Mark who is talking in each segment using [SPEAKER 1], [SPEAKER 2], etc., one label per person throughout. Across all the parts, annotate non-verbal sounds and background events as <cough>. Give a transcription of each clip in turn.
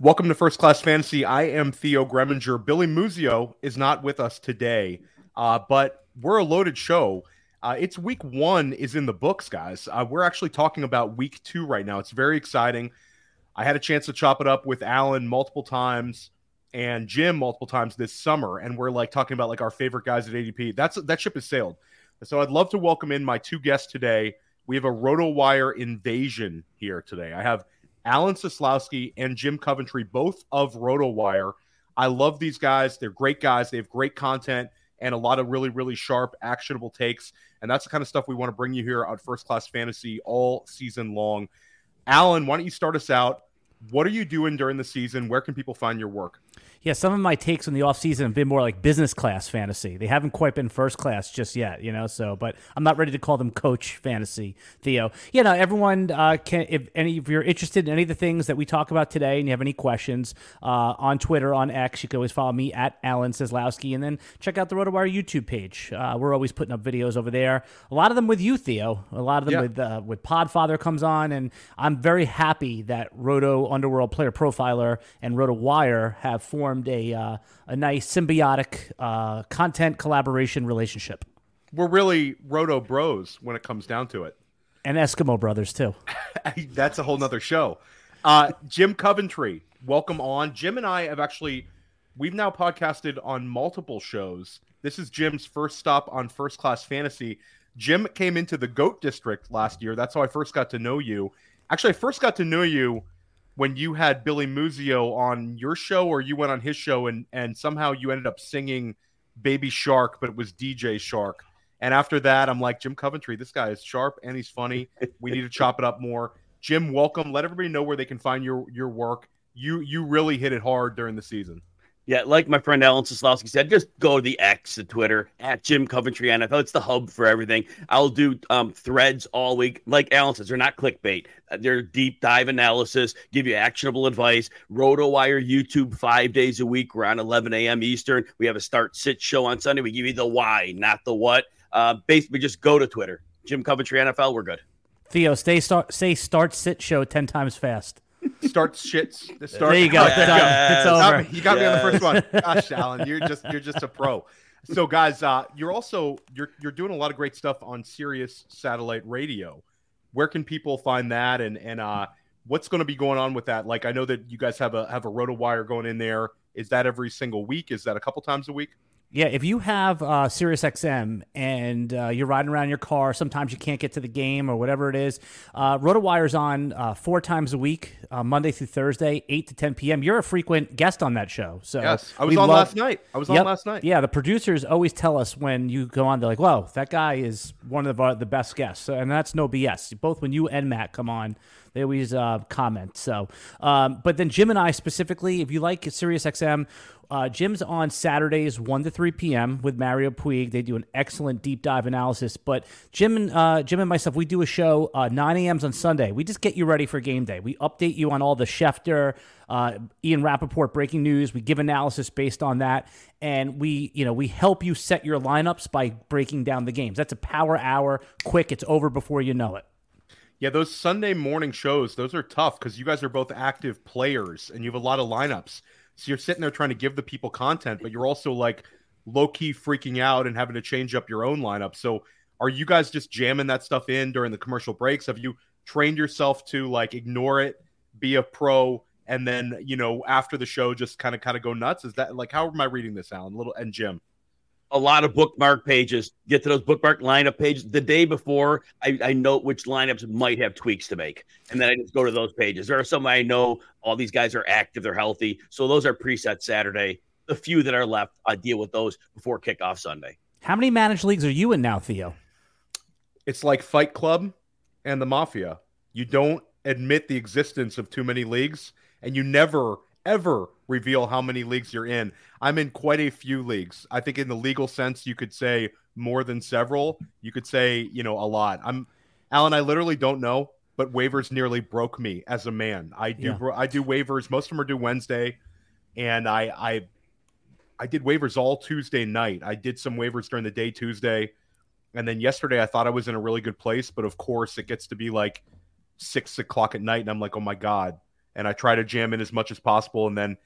[SPEAKER 1] Welcome to First Class Fantasy. I am Theo Gremminger. Billy Muzio is not with us today, uh, but we're a loaded show. Uh, it's week one is in the books, guys. Uh, we're actually talking about week two right now. It's very exciting. I had a chance to chop it up with Alan multiple times and Jim multiple times this summer, and we're like talking about like our favorite guys at ADP. That's that ship has sailed. So I'd love to welcome in my two guests today. We have a RotoWire invasion here today. I have Alan Seslowsky and Jim Coventry, both of RotoWire. I love these guys. They're great guys. They have great content and a lot of really, really sharp, actionable takes. And that's the kind of stuff we want to bring you here on First Class Fantasy all season long. Alan, why don't you start us out? What are you doing during the season? Where can people find your work?
[SPEAKER 2] Yeah, some of my takes in the offseason have been more like business class fantasy. They haven't quite been first class just yet, you know. So, but I'm not ready to call them coach fantasy, Theo. You know, everyone uh, can. If any, if you're interested in any of the things that we talk about today, and you have any questions uh, on Twitter, on X, you can always follow me at Alan Seslowsky, and then check out the RotoWire YouTube page. Uh, we're always putting up videos over there. A lot of them with you, Theo. A lot of them
[SPEAKER 1] Yeah.
[SPEAKER 2] with uh, with Podfather comes on, and I'm very happy that Roto Underworld Player Profiler and RotoWire have formed a uh, a nice symbiotic uh, content collaboration relationship.
[SPEAKER 1] We're really Roto Bros when it comes down to it.
[SPEAKER 2] And Eskimo Brothers too. <laughs>
[SPEAKER 1] That's a whole nother show. Uh, Jim Coventry, welcome on. Jim and I have actually, we've now podcasted on multiple shows. This is Jim's first stop on First Class Fantasy. Jim came into the GOAT District last year. That's how I first got to know you. Actually, I first got to know you when you had Billy Muzio on your show, or you went on his show, and and somehow you ended up singing "Baby Shark," but it was DJ Shark. And after that, I'm like Jim Coventry. This guy is sharp and he's funny. We need to chop it up more. Jim, welcome. Let everybody know where they can find your your work. You you really hit it hard during the season.
[SPEAKER 3] Yeah, like my friend Alan Seslowsky said, just go to the X, the Twitter, at Jim Coventry NFL. It's the hub for everything. I'll do um, threads all week. Like Alan says, they're not clickbait. Uh, They're deep dive analysis, give you actionable advice. RotoWire YouTube five days a week. We're on 11 a.m. Eastern. We have a start sit show on Sunday. We give you the why, not the what. Uh, basically, just go to Twitter. Jim Coventry NFL. We're good.
[SPEAKER 2] Theo, stay start say start sit show ten times fast.
[SPEAKER 1] Start shits. The start.
[SPEAKER 2] There you go.
[SPEAKER 1] Oh,
[SPEAKER 2] It's
[SPEAKER 1] there you
[SPEAKER 2] It's over.
[SPEAKER 1] Got me- You got me on the first one. Gosh, Alan, you're just you're just a pro. So, guys, uh, you're also you're you're doing a lot of great stuff on Sirius Satellite Radio. Where can people find that, and and uh, what's going to be going on with that? Like, I know that you guys have a have a RotoWire going in there. Is that every single week? Is that a couple times a week?
[SPEAKER 2] Yeah, if you have uh, Sirius XM and uh, you're riding around in your car, sometimes you can't get to the game or whatever it is. Uh, RotoWire's on uh, four times a week, uh, Monday through Thursday, eight to ten p.m. You're a frequent guest on that show, so
[SPEAKER 1] Yes, I was on
[SPEAKER 2] love-
[SPEAKER 1] last night. I was on last night.
[SPEAKER 2] Yeah, the producers always tell us when you go on, they're like, "Whoa, that guy is one of our, the best guests," and that's no BS. Both when you and Matt come on, they always uh, comment. So, um, but then Jim and I specifically, if you like SiriusXM, uh, Jim's on Saturdays, 1 to 3 p.m. with Mario Puig. They do an excellent deep dive analysis. But Jim and uh, Jim and myself, we do a show uh, 9 a.m.s on Sunday. We just get you ready for game day. We update you on all the Schefter, uh, Ian Rapoport breaking news. We give analysis based on that. And we, you know, we help you set your lineups by breaking down the games. That's a power hour, quick. It's over before you know it.
[SPEAKER 1] Yeah, those Sunday morning shows, those are tough because you guys are both active players and you have a lot of lineups. So you're sitting there trying to give the people content, but you're also like low key freaking out and having to change up your own lineup. So are you guys just jamming that stuff in during the commercial breaks? Have you trained yourself to like ignore it, be a pro, and then you know after the show just kind of kind of go nuts? Is that like how am I reading this, Alan? Little and Jim
[SPEAKER 3] a lot of bookmark pages. Get to those bookmark lineup pages the day before. I, I note which lineups might have tweaks to make, and then I just go to those pages. There are some I know all these guys are active, they're healthy, so those are preset Saturday. The few that are left, I deal with those before kickoff Sunday.
[SPEAKER 2] How many managed leagues are you in now, Theo?
[SPEAKER 1] It's like Fight Club and the Mafia. You don't admit the existence of too many leagues, and you never ever reveal how many leagues you're in. I'm in quite a few leagues. I think in the legal sense, you could say more than several. You could say, you know, a lot. I'm Alan. I literally don't know, but waivers nearly broke me as a man. I do. Yeah. I do waivers. Most of them are due Wednesday, and I I I did waivers all Tuesday night. I did some waivers during the day Tuesday, and then yesterday I thought I was in a really good place, but of course it gets to be like six o'clock at night, and I'm like, oh my god, and I try to jam in as much as possible. And then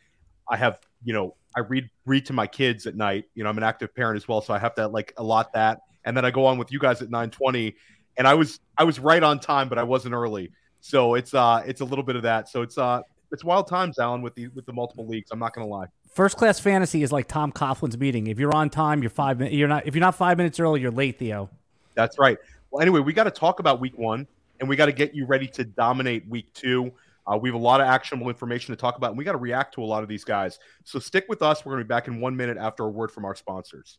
[SPEAKER 1] I have, you know, I read read to my kids at night. You know, I'm an active parent as well, so I have to like allot that. And then I go on with you guys at 9:20, and I was I was right on time, but I wasn't early. So it's uh it's a little bit of that. So it's uh it's wild times, Alan, with the with the multiple leagues. I'm not gonna lie.
[SPEAKER 2] First class fantasy is like Tom Coughlin's meeting. If you're on time, you're five minutes. You're not. If you're not five minutes early, you're late, Theo.
[SPEAKER 1] That's right. Well, anyway, we got to talk about week one, and we got to get you ready to dominate week two. Uh, we have a lot of actionable information to talk about, and we got to react to a lot of these guys. So stick with us. We're going to be back in one minute after a word from our sponsors.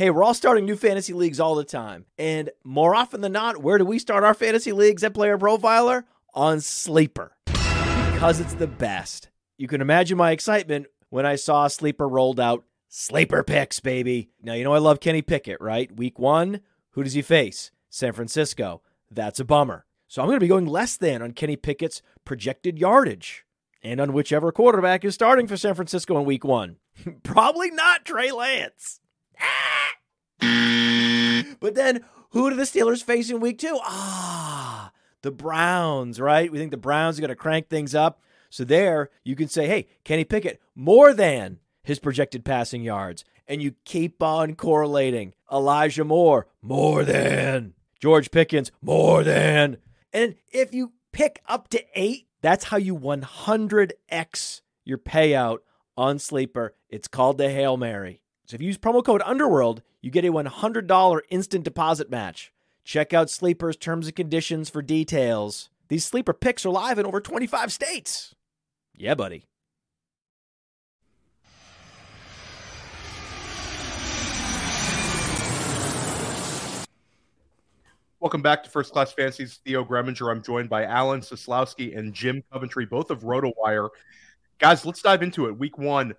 [SPEAKER 4] Hey, we're all starting new fantasy leagues all the time. And more often than not, where do we start our fantasy leagues at Player Profiler? On Sleeper. Because it's the best. You can imagine my excitement when I saw Sleeper rolled out Sleeper picks, baby. Now, you know I love Kenny Pickett, right? Week one, who does he face? San Francisco. That's a bummer. So I'm going to be going less than on Kenny Pickett's projected yardage and on whichever quarterback is starting for San Francisco in week one. <laughs> Probably not Trey Lance. Ah! But then who do the Steelers face in week two? Ah, the Browns, right? We think the Browns are going to crank things up. So there you can say, hey, Kenny Pickett, more than his projected passing yards. And you keep on correlating. Elijah Moore, more than. George Pickens, more than. And if you pick up to eight, that's how you 100x your payout on Sleeper. It's called the Hail Mary. So if you use promo code Underworld, you get a $100 instant deposit match. Check out Sleeper's terms and conditions for details. These Sleeper picks are live in over 25 states. Yeah, buddy.
[SPEAKER 1] Welcome back to First Class Fantasy's Theo Gremminger. I'm joined by Alan Seslowsky and Jim Coventry, both of RotoWire. Guys, let's dive into it. Week one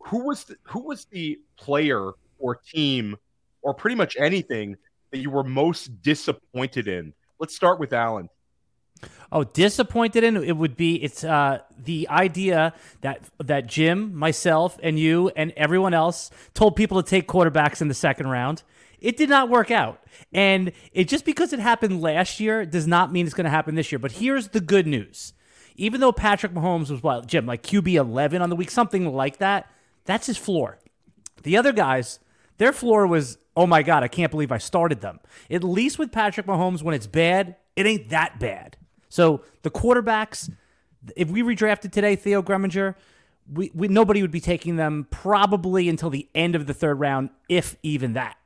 [SPEAKER 1] who was the, who was the player or team or pretty much anything that you were most disappointed in? Let's start with Alan.
[SPEAKER 2] Oh, disappointed in it would be it's uh, the idea that that Jim, myself, and you and everyone else told people to take quarterbacks in the second round. It did not work out, and it just because it happened last year does not mean it's going to happen this year. But here's the good news: even though Patrick Mahomes was what Jim like QB eleven on the week, something like that, that's his floor. The other guys, their floor was, oh my God, I can't believe I started them. At least with Patrick Mahomes, when it's bad, it ain't that bad. So the quarterbacks, if we redrafted today, Theo Gremminger, we, we, nobody would be taking them probably until the end of the third round, if even that.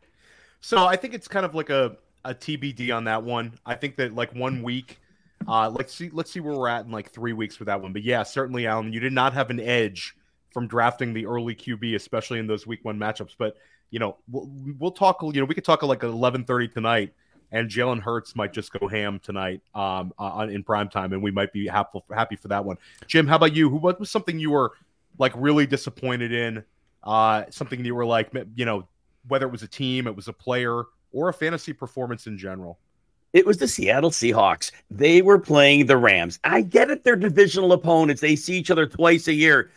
[SPEAKER 1] So I think it's kind of like a, a TBD on that one. I think that like one week, uh, let's see, let's see where we're at in like three weeks with that one. But yeah, certainly, Alan, you did not have an edge from drafting the early QB, especially in those week one matchups. But you know, we'll, we'll talk. You know, we could talk like eleven thirty tonight, and Jalen Hurts might just go ham tonight um, uh, in prime time, and we might be happy happy for that one. Jim, how about you? Who what was something you were like really disappointed in? Uh, something you were like, you know, whether it was a team, it was a player, or a fantasy performance in general.
[SPEAKER 3] It was the Seattle Seahawks. They were playing the Rams. I get it; they're divisional opponents. They see each other twice a year.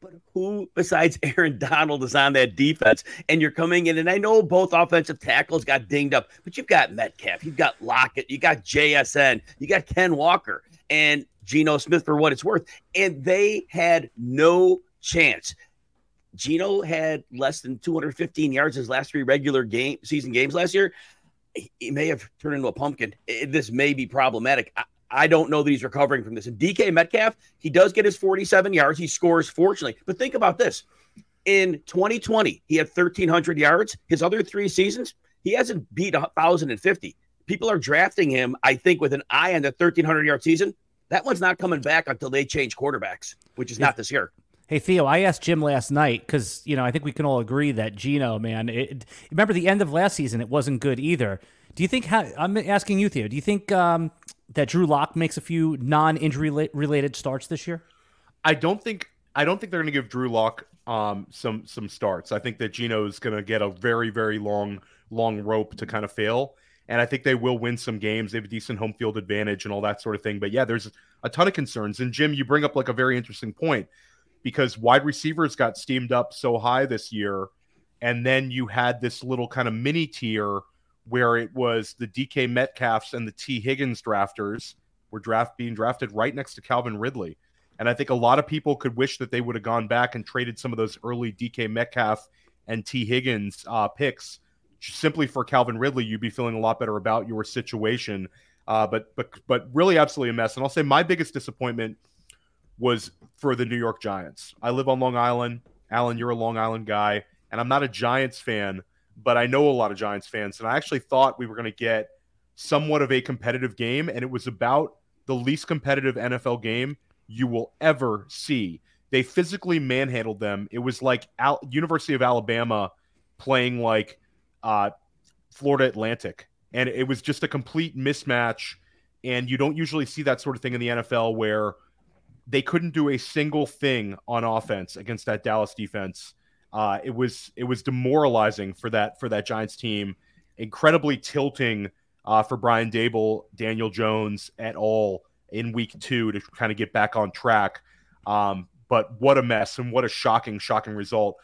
[SPEAKER 3] But who besides <laughs> Aaron Donald is on that defense? And you're coming in, and I know both offensive tackles got dinged up, but you've got Metcalf, you've got Lockett, you got JSN, you got Ken Walker, and Geno Smith for what it's worth. And they had no chance. Geno had less than 215 yards his last three regular game season games last year. He may have turned into a pumpkin. This may be problematic. I don't know that he's recovering from this. And DK Metcalf, he does get his 47 yards. He scores, fortunately. But think about this. In 2020, he had 1,300 yards. His other three seasons, he hasn't beat 1,050. People are drafting him, I think, with an eye on the 1,300 yard season. That one's not coming back until they change quarterbacks, which is not this year.
[SPEAKER 2] Hey Theo, I asked Jim last night because you know I think we can all agree that Geno, man, it, remember the end of last season, it wasn't good either. Do you think? I'm asking you, Theo. Do you think um, that Drew Lock makes a few non-injury related starts this year?
[SPEAKER 1] I don't think I don't think they're going to give Drew Lock um, some some starts. I think that Geno's going to get a very very long long rope to kind of fail, and I think they will win some games. They have a decent home field advantage and all that sort of thing. But yeah, there's a ton of concerns. And Jim, you bring up like a very interesting point because wide receivers got steamed up so high this year, and then you had this little kind of mini tier where it was the DK Metcalfs and the T Higgins drafters were draft being drafted right next to Calvin Ridley. And I think a lot of people could wish that they would have gone back and traded some of those early DK Metcalf and T Higgins uh, picks simply for Calvin Ridley. You'd be feeling a lot better about your situation. Uh, but but but really, absolutely a mess. And I'll say my biggest disappointment was for the New York Giants. I live on Long Island. Alan, you're a Long Island guy, and I'm not a Giants fan, but I know a lot of Giants fans, and I actually thought we were going to get somewhat of a competitive game, and it was about the least competitive NFL game you will ever see. They physically manhandled them. It was like Al- University of Alabama playing like uh, Florida Atlantic, and it was just a complete mismatch. And you don't usually see that sort of thing in the NFL where they couldn't do a single thing on offense against that Dallas defense uh, it was it was demoralizing for that for that Giants team, incredibly tilting uh, for Brian Daboll, Daniel Jones at all in week two to kind of get back on track. Um, but what a mess and what a shocking, shocking result.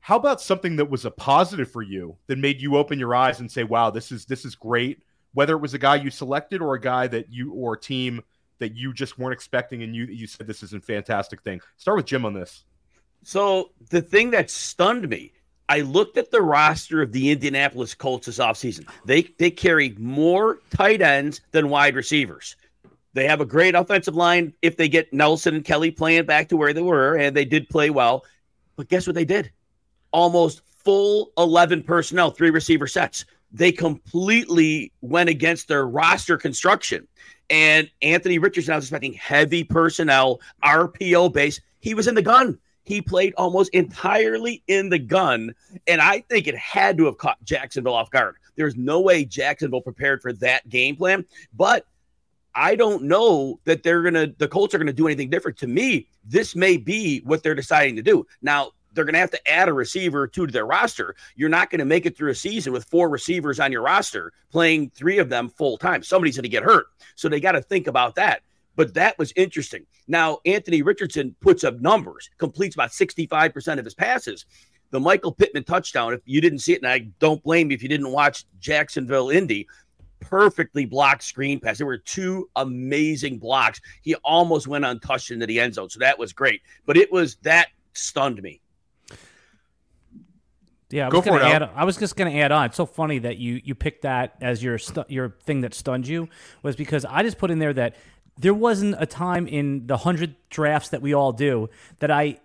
[SPEAKER 1] How about something that was a positive for you that made you open your eyes and say, "Wow, this is this is great." Whether it was a guy you selected or a guy that you or a team that you just weren't expecting, and you you said this is a fantastic thing. Start with Jim on this.
[SPEAKER 3] So the thing that stunned me, I looked at the roster of the Indianapolis Colts this offseason. They they carry more tight ends than wide receivers. They have a great offensive line if they get Nelson and Kelly playing back to where they were, and they did play well. But guess what they did? Almost full 11 personnel, three receiver sets. They completely went against their roster construction. And Anthony Richardson, I was expecting heavy personnel, RPO base. He was in the gun he played almost entirely in the gun. And I think it had to have caught Jacksonville off guard. There's no way Jacksonville prepared for that game plan. But I don't know that they're to, the Colts are to do anything different. To me, this may be what they're deciding to do. Now, they're going to have to add a receiver to their roster. You're not going to make it through a season with four receivers on your roster, playing three of them full time. Somebody's going to get hurt. So they got to think about that. But that was interesting. Now, Anthony Richardson puts up numbers, completes about 65% of his passes. The Michael Pittman touchdown, if you didn't see it, and I don't blame you if you didn't watch Jacksonville Indy, perfectly blocked screen pass. There were two amazing blocks. He almost went untouched into the end zone. So that was great. But it was that stunned me.
[SPEAKER 2] Yeah, I was, gonna add, I was just going to add on. It's so funny that you you picked that as your stu- your thing that stunned you was because I just put in there that there wasn't a time in the 100 drafts that we all do that I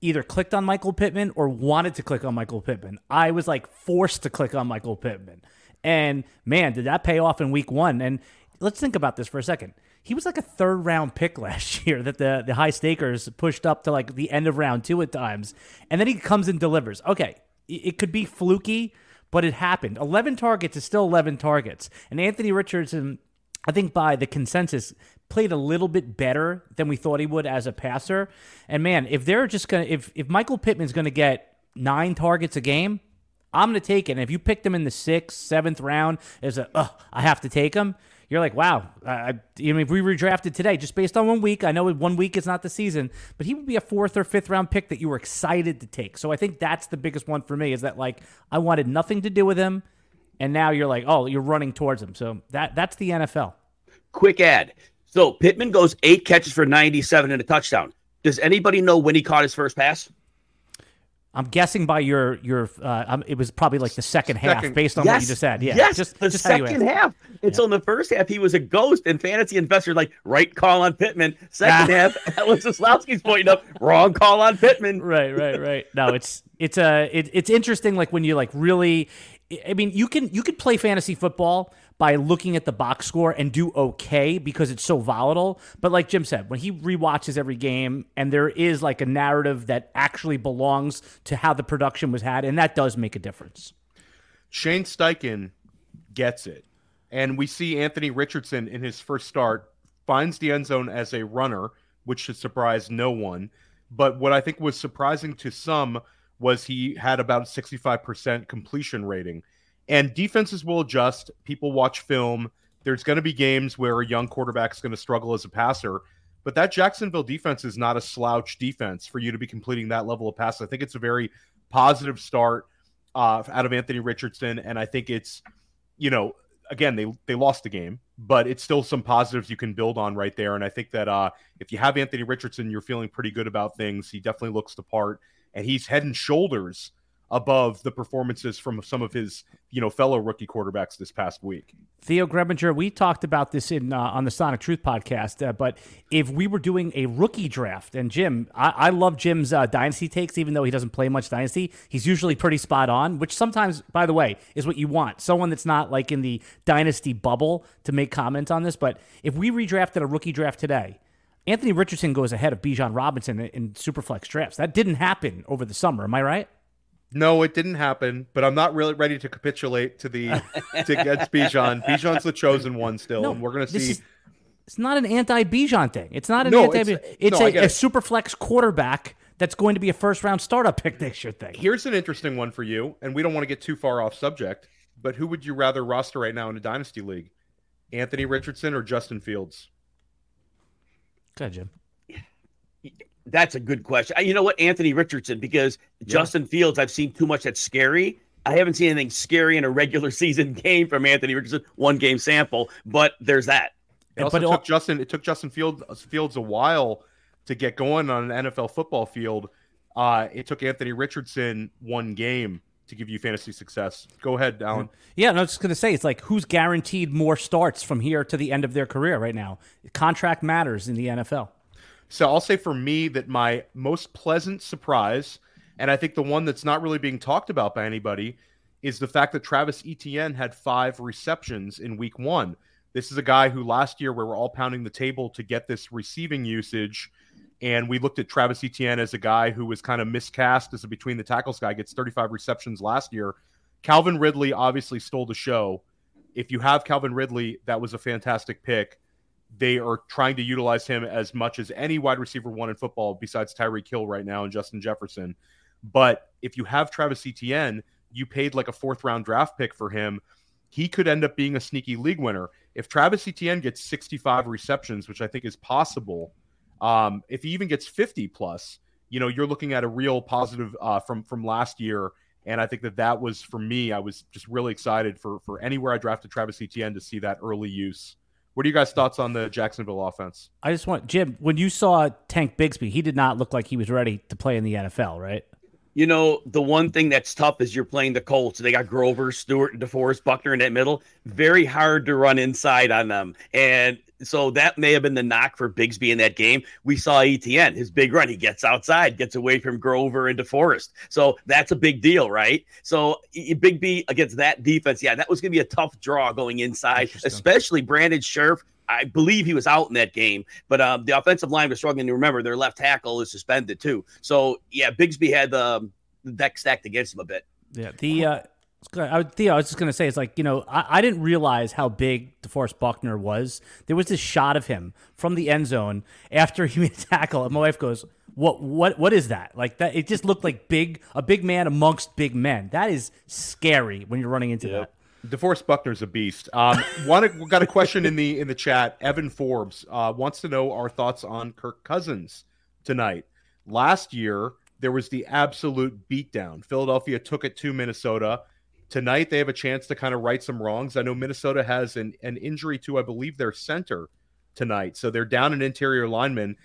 [SPEAKER 2] either clicked on Michael Pittman or wanted to click on Michael Pittman. I was like forced to click on Michael Pittman. And man, did that pay off in week one. And let's think about this for a second. He was like a third round pick <laughs> last year that the, the high stakers pushed up to like the end of round two at times. And then he comes and delivers. Okay, it could be fluky, but it happened. 11 targets is still 11 targets. And Anthony Richardson, I think by the consensus, played a little bit better than we thought he would as a passer. And man, if they're just to, if, if Michael Pittman's to get nine targets a game, I'm to take it. And if you picked him in the sixth, seventh round as a, uh, I have to take him, you're like, wow. I, I mean, if we redrafted today, just based on one week, I know one week is not the season, but he would be a fourth or fifth round pick that you were excited to take. So I think that's the biggest one for me is that like I wanted nothing to do with him, and now you're like, oh, you're running towards him. So that that's the NFL.
[SPEAKER 3] Quick ad. So Pittman goes eight catches for 97 and a touchdown. Does anybody know when he caught his first pass?
[SPEAKER 2] I'm guessing by your your uh, um, it was probably like the second, second half based on yes, what you just said. Yeah,
[SPEAKER 3] yes,
[SPEAKER 2] just
[SPEAKER 3] the just second half. And yeah. in the first half he was a ghost, and fantasy investors like right call on Pittman. Second ah. half, <laughs> Alan Seslowsky's pointing up wrong call on Pittman.
[SPEAKER 2] Right, right, right. No, it's it's a uh, it, it's interesting. Like when you like really, I mean, you can you could play fantasy football by looking at the box score and do okay because it's so volatile. But like Jim said, when he re-watches every game and there is like a narrative that actually belongs to how the production was had, and that does make a difference.
[SPEAKER 1] Shane Steichen gets it. And we see Anthony Richardson in his first start finds the end zone as a runner, which should surprise no one. But what I think was surprising to some was he had about 65% completion rating. And defenses will adjust. People watch film. There's going to be games where a young quarterback is going to struggle as a passer. But that Jacksonville defense is not a slouch defense for you to be completing that level of passes. I think it's a very positive start uh, out of Anthony Richardson. And I think it's, you know, again, they they lost the game, but it's still some positives you can build on right there. And I think that uh, if you have Anthony Richardson, you're feeling pretty good about things. He definitely looks the part, and he's head and shoulders above the performances from some of his, you know, fellow rookie quarterbacks this past week.
[SPEAKER 2] Theo Gremminger, we talked about this in uh, on the Sonic Truth podcast, uh, but if we were doing a rookie draft, and Jim, I, I love Jim's uh, dynasty takes, even though he doesn't play much dynasty, he's usually pretty spot on. Which sometimes, by the way, is what you want someone that's not like in the dynasty bubble to make comments on this. But if we redrafted a rookie draft today. Anthony Richardson goes ahead of Bijan Robinson in, in Superflex drafts. That didn't happen over the summer. Am I right?
[SPEAKER 1] No, it didn't happen, but I'm not really ready to capitulate to the <laughs> to get Bijan. Bijan's the chosen one still, no, and we're gonna see. Is,
[SPEAKER 2] it's not an anti Bijan thing. It's not an no, anti. It's, it's no, a, a super flex quarterback that's going to be a first round startup pick next year thing.
[SPEAKER 1] Here's an interesting one for you, and we don't want to get too far off subject, but who would you rather roster right now in a dynasty league? Anthony Richardson or Justin Fields?
[SPEAKER 2] Good, Jim.
[SPEAKER 3] That's a good question. You know what, Anthony Richardson, because yeah. Justin Fields, I've seen too much that's scary. I haven't seen anything scary in a regular <laughs> season game from Anthony Richardson, one game sample, but there's that.
[SPEAKER 1] It also but took Justin. It took Justin Fields Fields a while to get going on an NFL football field. Uh, it took Anthony Richardson one game to give you fantasy success. Go ahead, Alan.
[SPEAKER 2] Yeah, no, I was just gonna say it's like who's guaranteed more starts from here to the end of their career right now. Contract matters in the NFL.
[SPEAKER 1] So I'll say for me that my most pleasant surprise, and I think the one that's not really being talked about by anybody, is the fact that Travis Etienne had five receptions in week one. This is a guy who last year we were all pounding the table to get this receiving usage. And we looked at Travis Etienne as a guy who was kind of miscast as a between the tackles guy, gets 35 receptions last year. Calvin Ridley obviously stole the show. If you have Calvin Ridley, that was a fantastic pick they are trying to utilize him as much as any wide receiver one in football besides Tyreek Hill right now and Justin Jefferson. But if you have Travis Etienne, you paid like a fourth round draft pick for him. He could end up being a sneaky league winner. If Travis Etienne gets 65 receptions, which I think is possible, um, if he even gets 50 plus, you know, you're looking at a real positive uh, from from last year. And I think that that was for me. I was just really excited for for anywhere I drafted Travis Etienne to see that early use what are you guys' thoughts on the Jacksonville offense?
[SPEAKER 2] I just want Jim. When you saw Tank Bigsby, he did not look like he was ready to play in the NFL, right?
[SPEAKER 3] You know, the one thing that's tough is you're playing the Colts. They got Grover, Stewart, and DeForest Buckner in that middle. Very hard to run inside on them. And so that may have been the knock for Bigsby in that game. We saw ETN, his big run. He gets outside, gets away from Grover and DeForest. So that's a big deal, right? So Bigsby against that defense, yeah, that was going to be a tough draw going inside, especially Brandon Scherff. I believe he was out in that game, but um, the offensive line was struggling. To remember, their left tackle is suspended too. So yeah, Bigsby had the, the deck stacked against him a bit.
[SPEAKER 2] Yeah, the uh, I, would, Theo, I was just gonna say, it's like you know, I, I, didn't realize how big DeForest Buckner was. There was this shot of him from the end zone after <laughs> he made a tackle, and my wife goes, "What? What? What is that? Like that? It just looked like big, a big man amongst big men. That is scary when you're running into yep. that."
[SPEAKER 1] DeForest Buckner's a beast. Um, <laughs> one got a question in the in the chat. Evan Forbes uh, wants to know our thoughts on Kirk Cousins tonight. Last year, there was the absolute beatdown. Philadelphia took it to Minnesota. Tonight, they have a chance to kind of right some wrongs. I know Minnesota has an, an injury to, I believe, their center tonight. So they're down an interior lineman.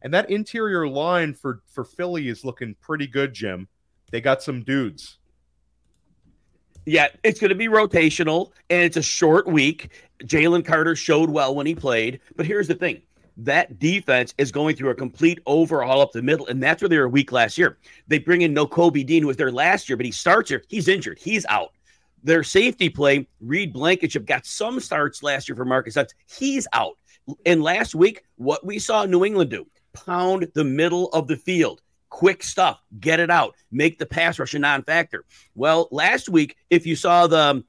[SPEAKER 1] And that interior line for, for Philly is looking pretty good, Jim. They got some dudes.
[SPEAKER 3] Yeah, it's going to be rotational, and it's a short week. Jalen Carter showed well when he played. But here's the thing that defense is going through a complete overhaul up the middle, and that's where they were weak last year. They bring in Nakobe Dean, who was there last year, but he starts here. He's injured. He's out. Their safety play, Reed Blankenship, got some starts last year for Marcus Hunt. He's out. And last week, what we saw New England do pound the middle of the field. Quick stuff, get it out, make the pass rush a non factor. Well, last week, if you saw the um,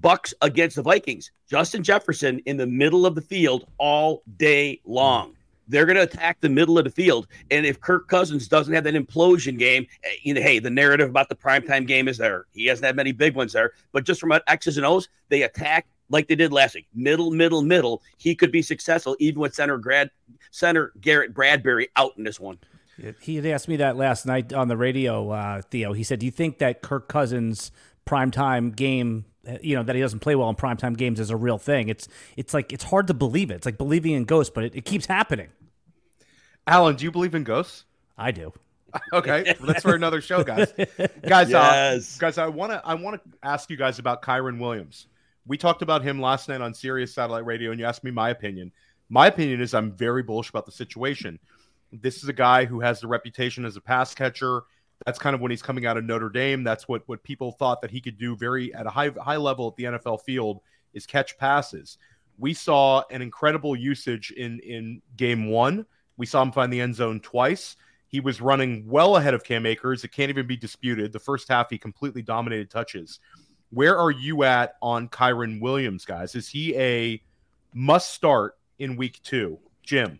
[SPEAKER 3] Bucs against the Vikings. Justin Jefferson in the middle of the field all day long. They're going to attack the middle of the field. And if Kirk Cousins doesn't have that implosion game, eh, you know, hey, the narrative about the primetime game is there. He hasn't had many big ones there. But just from X's and O's, they attack like they did last week. Middle, middle, middle. He could be successful even with center grad center Garrett Bradbury out in this one.
[SPEAKER 2] He had asked me that last night on the radio, uh, Theo. He said, Do you think that Kirk Cousins primetime game you know that he doesn't play well in primetime games is a real thing. It's it's like it's hard to believe it. It's like believing in ghosts, but it, it keeps happening.
[SPEAKER 1] Alan, do you believe in ghosts?
[SPEAKER 2] I do. <laughs>
[SPEAKER 1] okay, well, that's for another show, guys. <laughs> guys, uh, yes. uh, guys, I want to I want to ask you guys about Kyren Williams. We talked about him last night on Sirius Satellite Radio, and you asked me my opinion. My opinion is I'm very bullish about the situation. This is a guy who has the reputation as a pass catcher that's kind of when he's coming out of Notre Dame. That's what what people thought that he could do very at a high high level at the NFL field is catch passes. We saw an incredible usage in in game one. We saw him find the end zone twice. He was running well ahead of Cam Akers. It can't even be disputed. The first half, he completely dominated touches. Where are you at on Kyren Williams, guys? Is he a must start in week two? Jim.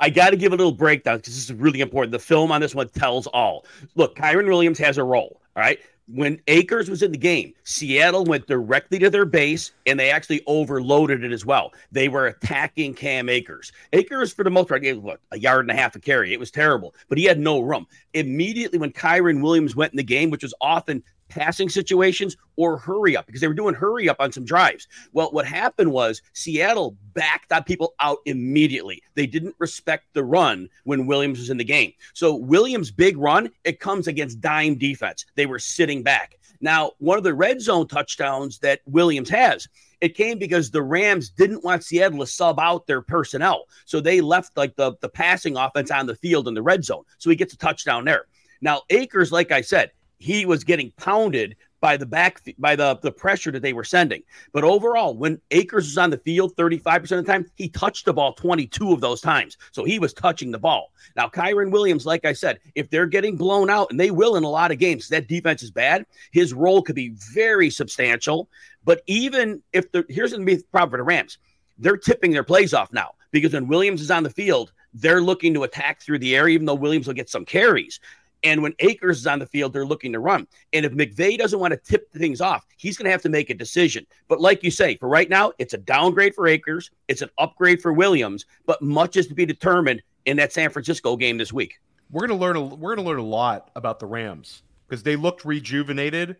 [SPEAKER 3] I got to give a little breakdown because this is really important. The film on this one tells all. Look, Kyren Williams has a role. All right. When Akers was in the game, Seattle went directly to their base and they actually overloaded it as well. They were attacking Cam Akers. Akers, for the most part, gave what a yard and a half a carry. It was terrible, but he had no room. Immediately when Kyren Williams went in the game, which was often passing situations or hurry up because they were doing hurry up on some drives. Well, what happened was Seattle backed that people out immediately. They didn't respect the run when Williams was in the game. So Williams' big run, it comes against dime defense. They were sitting back. Now, one of the red zone touchdowns that Williams has, it came because the Rams didn't want Seattle to sub out their personnel. So they left like the, the passing offense on the field in the red zone. So he gets a touchdown there. Now, Akers, like I said, he was getting pounded by the back by the the pressure that they were sending. But overall, when Akers was on the field 35% of the time, he touched the ball 22 of those times. So he was touching the ball. Now, Kyren Williams, like I said, if they're getting blown out, and they will in a lot of games, that defense is bad, his role could be very substantial. But even if the here's the problem for the Rams, they're tipping their plays off now because when Williams is on the field, they're looking to attack through the air, even though Williams will get some carries. And when Akers is on the field, they're looking to run. And if McVay doesn't want to tip things off, he's going to have to make a decision. But like you say, for right now, it's a downgrade for Akers, it's an upgrade for Williams, but much is to be determined in that San Francisco game this week.
[SPEAKER 1] We're going to learn a, we're going to learn a lot about the Rams because they looked rejuvenated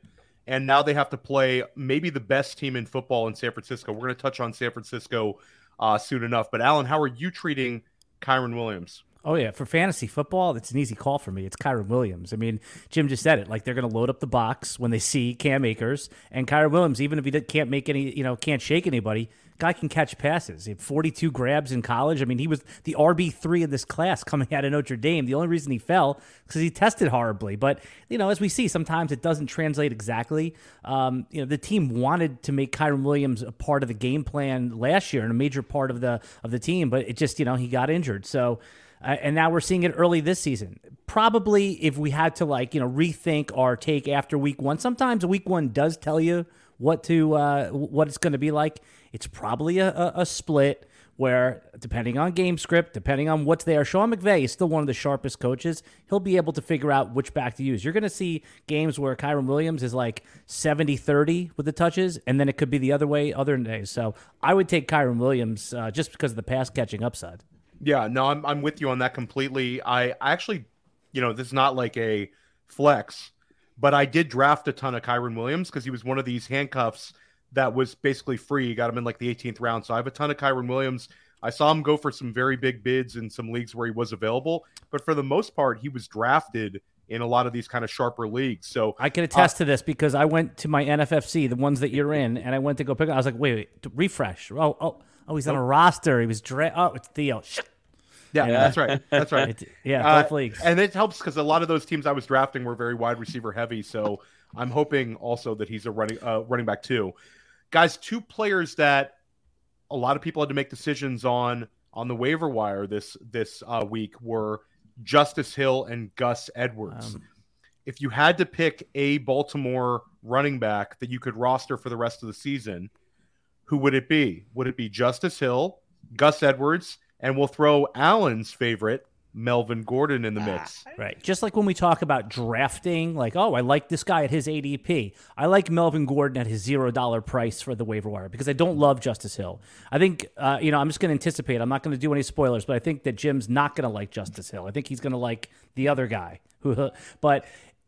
[SPEAKER 1] and now they have to play maybe the best team in football in San Francisco. We're going to touch on San Francisco uh, soon enough. But Alan, how are you treating Kyren Williams?
[SPEAKER 2] Oh yeah, for fantasy football, it's an easy call for me. It's Kyren Williams. I mean, Jim just said it. Like they're going to load up the box when they see Cam Akers and Kyren Williams. Even if he can't make any, you know, can't shake anybody, guy can catch passes. He had 42 grabs in college. I mean, he was the RB three in this class coming out of Notre Dame. The only reason he fell because he tested horribly. But you know, as we see, sometimes it doesn't translate exactly. Um, you know, the team wanted to make Kyren Williams a part of the game plan last year and a major part of the of the team, but it just you know he got injured. So. Uh, and now we're seeing it early this season. Probably if we had to like, you know, rethink our take after week one, sometimes week one does tell you what to uh, what it's going to be like. It's probably a, a, a split where depending on game script, depending on what's there, Sean McVay is still one of the sharpest coaches. He'll be able to figure out which back to use. You're going to see games where Kyren Williams is like 70 30 with the touches, and then it could be the other way other days. So I would take Kyren Williams uh, just because of the pass catching upside.
[SPEAKER 1] Yeah, no, I'm, I'm with you on that completely. I, I actually, you know, this is not like a flex, but I did draft a ton of Kyren Williams because he was one of these handcuffs that was basically free. You got him in like the 18th round. So I have a ton of Kyren Williams. I saw him go for some very big bids in some leagues where he was available, but for the most part, he was drafted in a lot of these kind of sharper leagues. So
[SPEAKER 2] I can attest uh, to this because I went to my NFFC, the ones that you're in, and I went to go pick. up. I was like, wait, wait, refresh. Oh, oh, oh, he's on a roster. He was dra- Oh, it's Theo.
[SPEAKER 1] Yeah, yeah, that's right. That's right. <laughs> It,
[SPEAKER 2] yeah, uh, both leagues.
[SPEAKER 1] And it helps because a lot of those teams I was drafting were very wide receiver heavy. So I'm hoping also that he's a running uh, running back too guys, two players that a lot of people had to make decisions on on the waiver wire this this uh, week were Justice Hill and Gus Edwards. Um, if you had to pick a Baltimore running back that you could roster for the rest of the season, who would it be? Would it be Justice Hill, Gus Edwards, and we'll throw Alan's favorite, Melvin Gordon in the mix.
[SPEAKER 2] Ah, right. Just like when we talk about drafting, like, oh, I like this guy at his ADP. I like Melvin Gordon at his zero dollar price for the waiver wire because I don't love Justice Hill. I think, uh, you know, I'm just going to anticipate. I'm not going to do any spoilers, but I think that Jim's not going to like Justice Hill. I think he's going to like the other guy. Who, <laughs> but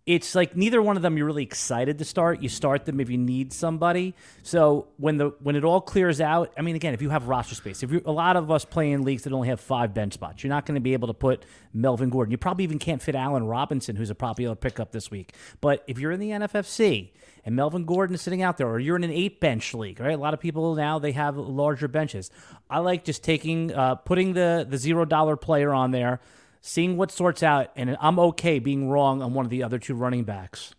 [SPEAKER 2] it's like neither one of them you're really excited to start. You start them if you need somebody. So when the when it all clears out, I mean, again, if you have roster space, if you a lot of us play in leagues that only have five bench spots, you're not going to be able to put Melvin Gordon. You probably even can't fit Allen Robinson, who's a popular pickup this week. But if you're in the NFFC and Melvin Gordon is sitting out there, or you're in an eight bench league, right? A lot of people now they have larger benches. I like just taking uh, putting the the zero dollar player on there seeing what sorts out, and I'm okay being wrong on one of the other two running backs.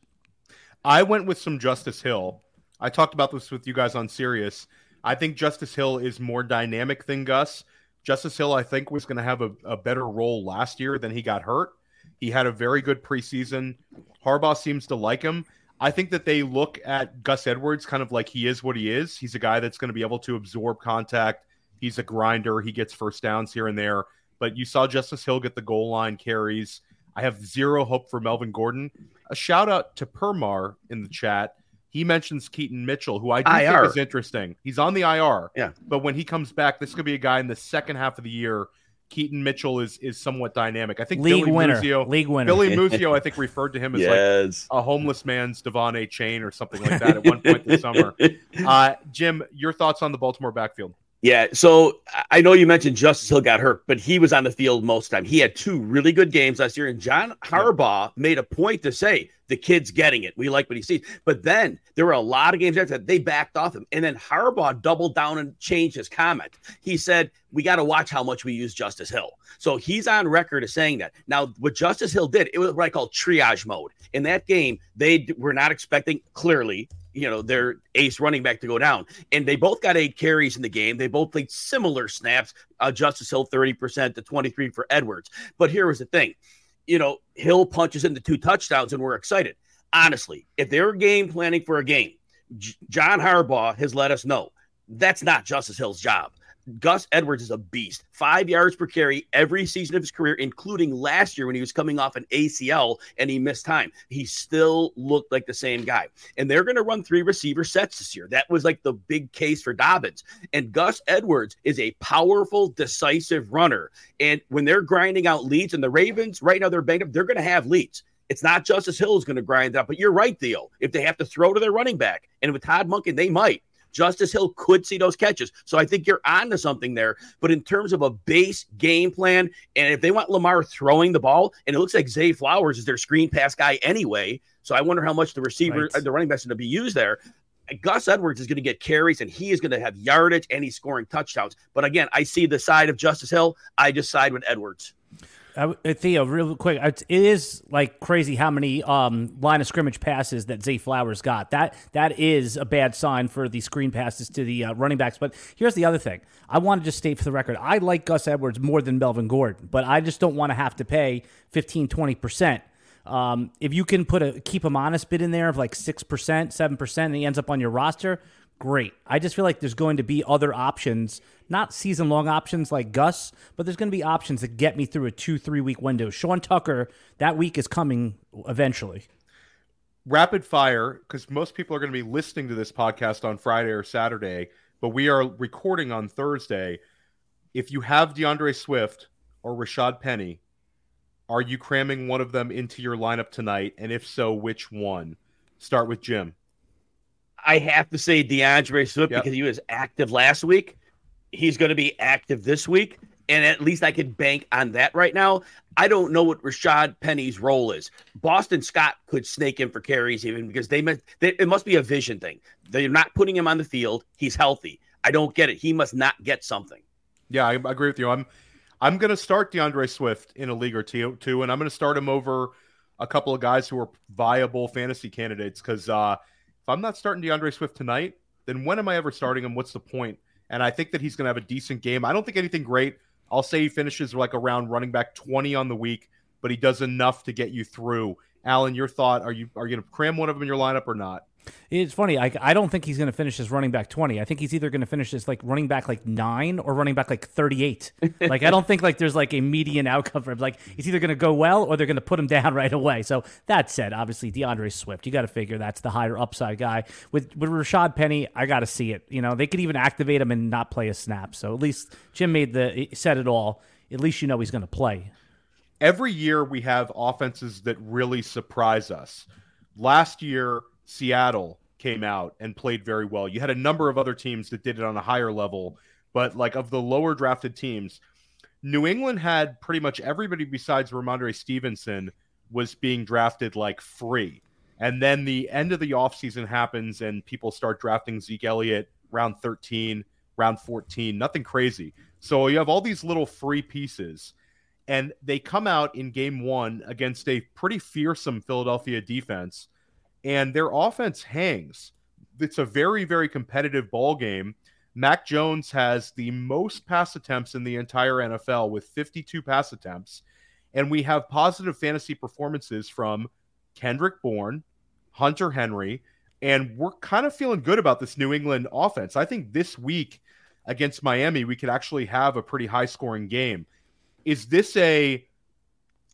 [SPEAKER 1] I went with some Justice Hill. I talked about this with you guys on Sirius. I think Justice Hill is more dynamic than Gus. Justice Hill, I think, was going to have a, a better role last year than he got hurt. He had a very good preseason. Harbaugh seems to like him. I think that they look at Gus Edwards kind of like he is what he is. He's a guy that's going to be able to absorb contact. He's a grinder. He gets first downs here and there but you saw Justice Hill get the goal line carries. I have zero hope for Melvin Gordon. A shout out to Permar in the chat. He mentions Keaton Mitchell, who I do IR. think is interesting. He's on the IR.
[SPEAKER 3] Yeah.
[SPEAKER 1] But when he comes back, this could be a guy in the second half of the year. Keaton Mitchell is is somewhat dynamic. I think
[SPEAKER 2] league
[SPEAKER 1] Billy
[SPEAKER 2] winner.
[SPEAKER 1] Muzio,
[SPEAKER 2] league winner.
[SPEAKER 1] Billy <laughs> Muzio, I think referred to him as
[SPEAKER 3] yes.
[SPEAKER 1] like a homeless man's De'Von Achane or something like that at one point this summer. <laughs> Uh, Jim, your thoughts on the Baltimore backfield?
[SPEAKER 3] Yeah, so I know you mentioned Justice Hill got hurt, but he was on the field most of the time. He had two really good games last year, and John Harbaugh made a point to say the kid's getting it. We like what he sees. But then there were a lot of games after that they backed off him, and then Harbaugh doubled down and changed his comment. He said, "We got to watch how much we use Justice Hill." So he's on record as saying that. Now, what Justice Hill did, it was what I call triage mode. In that game, they were not expecting clearly you know their ace running back to go down. And they both got eight carries in the game. They both played similar snaps uh, justice hill 30% to 23 for edwards. But here was the thing. You know hill punches into two touchdowns and we're excited. Honestly if they're game planning for a game J- john harbaugh has let us know that's not justice hill's job Gus Edwards is a beast. Five yards per carry every season of his career, including last year when he was coming off an ACL and he missed time. He still looked like the same guy. And they're going to run three receiver sets this year. That was like the big case for Dobbins. And Gus Edwards is a powerful, decisive runner. And when they're grinding out leads, and the Ravens right now they're banged up, they're going to have leads. It's not Justice Hill is going to grind up, but you're right, Theo. If they have to throw to their running back, and with Todd Monken, they might Justice Hill could see those catches. So I think you're on to something there. But in terms of a base game plan, and if they want Lamar throwing the ball, and it looks like Zay Flowers is their screen pass guy anyway. So I wonder how much the receiver, right. the running back's going to be used there. Gus Edwards is going to get carries and he is going to have yardage and he's scoring touchdowns. But again, I see the side of Justice Hill. I just side with Edwards.
[SPEAKER 2] Uh, Theo, real quick, it is like crazy how many um, line of scrimmage passes that Zay Flowers got. That that is a bad sign for the screen passes to the uh, running backs. But here's the other thing: I want to just state for the record, I like Gus Edwards more than Melvin Gordon, but I just don't want to have to pay 15, 20 percent. Um, if you can put a keep him honest bid in there of like six percent, seven percent, and he ends up on your roster, great. I just feel like there's going to be other options, not season long options like Gus, but there's going to be options that get me through a two, three week window. Sean Tucker, that week is coming eventually.
[SPEAKER 1] Rapid fire, because most people are going to be listening to this podcast on Friday or Saturday, but we are recording on Thursday. If you have D'Andre Swift or Rashaad Penny, are you cramming one of them into your lineup tonight? And if so, which one? Start with Jim.
[SPEAKER 3] I have to say D'Andre Swift yep. because he was active last week. He's going to be active this week, and at least I could bank on that right now. I don't know what Rashaad Penny's role is. Boston Scott could snake in for carries even because they, they it must be a vision thing. They're not putting him on the field. He's healthy. I don't get it. He must not get something.
[SPEAKER 1] Yeah, I agree with you. I'm I'm going to start D'Andre Swift in a league or two, too, and I'm going to start him over a couple of guys who are viable fantasy candidates because uh, I'm not starting D'Andre Swift tonight, then when am I ever starting him? What's the point? And I think that he's going to have a decent game. I don't think anything great. I'll say he finishes like around running back 20 on the week, but he does enough to get you through. Alan, your thought? Are you are you going to cram one of them in your lineup or not?
[SPEAKER 2] It's funny. I, I don't think he's going to finish as running back 20. I think he's either going to finish as like running back like nine or running back like 38. <laughs> like, I don't think like there's like a median outcome for him. Like, he's either going to go well or they're going to put him <laughs> down right away. So, that said, obviously, D'Andre Swift, you got to figure that's the higher upside guy. With, with Rashaad Penny, I got to see it. You know, they could even activate him and not play a snap. So, at least Jim made the, said it all. At least you know he's going to play.
[SPEAKER 1] Every year we have offenses that really surprise us. Last year, Seattle came out and played very well. You had a number of other teams that did it on a higher level, but like of the lower drafted teams, New England had pretty much everybody besides Rhamondre Stevenson was being drafted like free. And then the end of the offseason happens and people start drafting Zeke Elliott round 13, round 14, nothing crazy. So you have all these little free pieces and they come out in game 1 against a pretty fearsome Philadelphia defense and their offense hangs. It's a very, very competitive ball game. Mac Jones has the most pass attempts in the entire NFL with 52 pass attempts. And we have positive fantasy performances from Kendrick Bourne, Hunter Henry, and we're kind of feeling good about this New England offense. I think this week against Miami, we could actually have a pretty high scoring game. Is this a,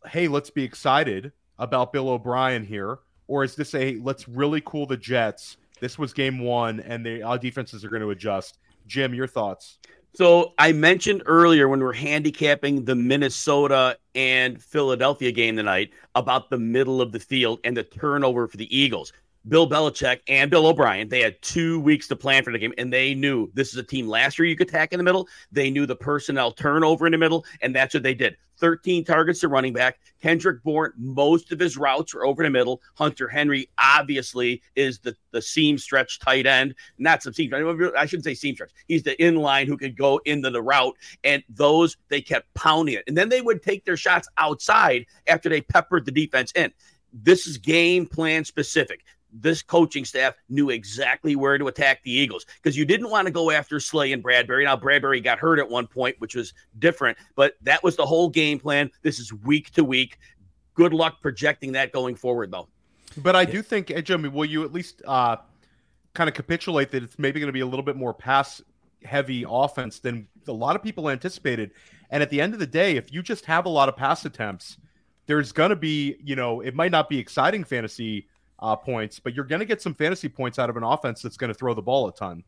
[SPEAKER 1] hey, let's be excited about Bill O'Brien here? Or is this a let's really cool the Jets? This was game one, and the our defenses are going to adjust. Jim, your thoughts?
[SPEAKER 3] So I mentioned earlier when we are handicapping the Minnesota and Philadelphia game tonight about the middle of the field and the turnover for the Eagles. Bill Belichick and Bill O'Brien, they had two weeks to plan for the game, and they knew this is a team last year you could attack in the middle. They knew the personnel turnover in the middle, and that's what they did. 13 targets to running back. Kendrick Bourne, most of his routes were over the middle. Hunter Henry obviously is the, the seam stretch tight end, not some seam. I shouldn't say seam stretch. He's the inline who could go into the route, and those they kept pounding it. And then they would take their shots outside after they peppered the defense in. This is game plan specific this coaching staff knew exactly where to attack the Eagles because you didn't want to go after Slay and Bradberry. Now, Bradberry got hurt at one point, which was different, but that was the whole game plan. This is week to week. Good luck projecting that going forward, though.
[SPEAKER 1] But I do think, hey, Jimmy, will you at least uh, kind of capitulate that it's maybe going to be a little bit more pass heavy offense than a lot of people anticipated? And at the end of the day, if you just have a lot of pass attempts, there's going to be, you know, it might not be exciting fantasy uh, points, but you're going to get some fantasy points out of an offense that's going to throw the ball a ton.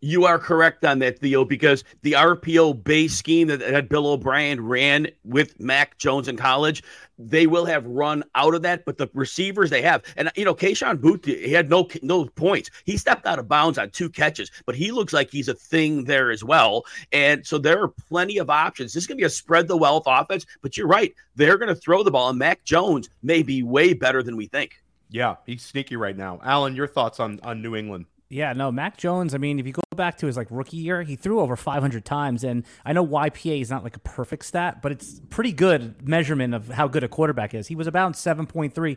[SPEAKER 3] You are correct on that, Theo, because the RPO base scheme that, that Bill O'Brien ran with Mac Jones in college, they will have run out of that. But the receivers they have, and you know, Kayshon Boutte, he had no no points. He stepped out of bounds on two catches, but he looks like he's a thing there as well. And so there are plenty of options. This is going to be a spread the wealth offense, but you're right, they're going to throw the ball, and Mac Jones may be way better than we think.
[SPEAKER 1] Yeah, he's sneaky right now. Alan, your thoughts on on New England?
[SPEAKER 2] Yeah, no, Mac Jones. I mean, if you go back to his like rookie year, he threw over 500 times, and I know YPA is not like a perfect stat, but it's pretty good measurement of how good a quarterback is. He was about 7.3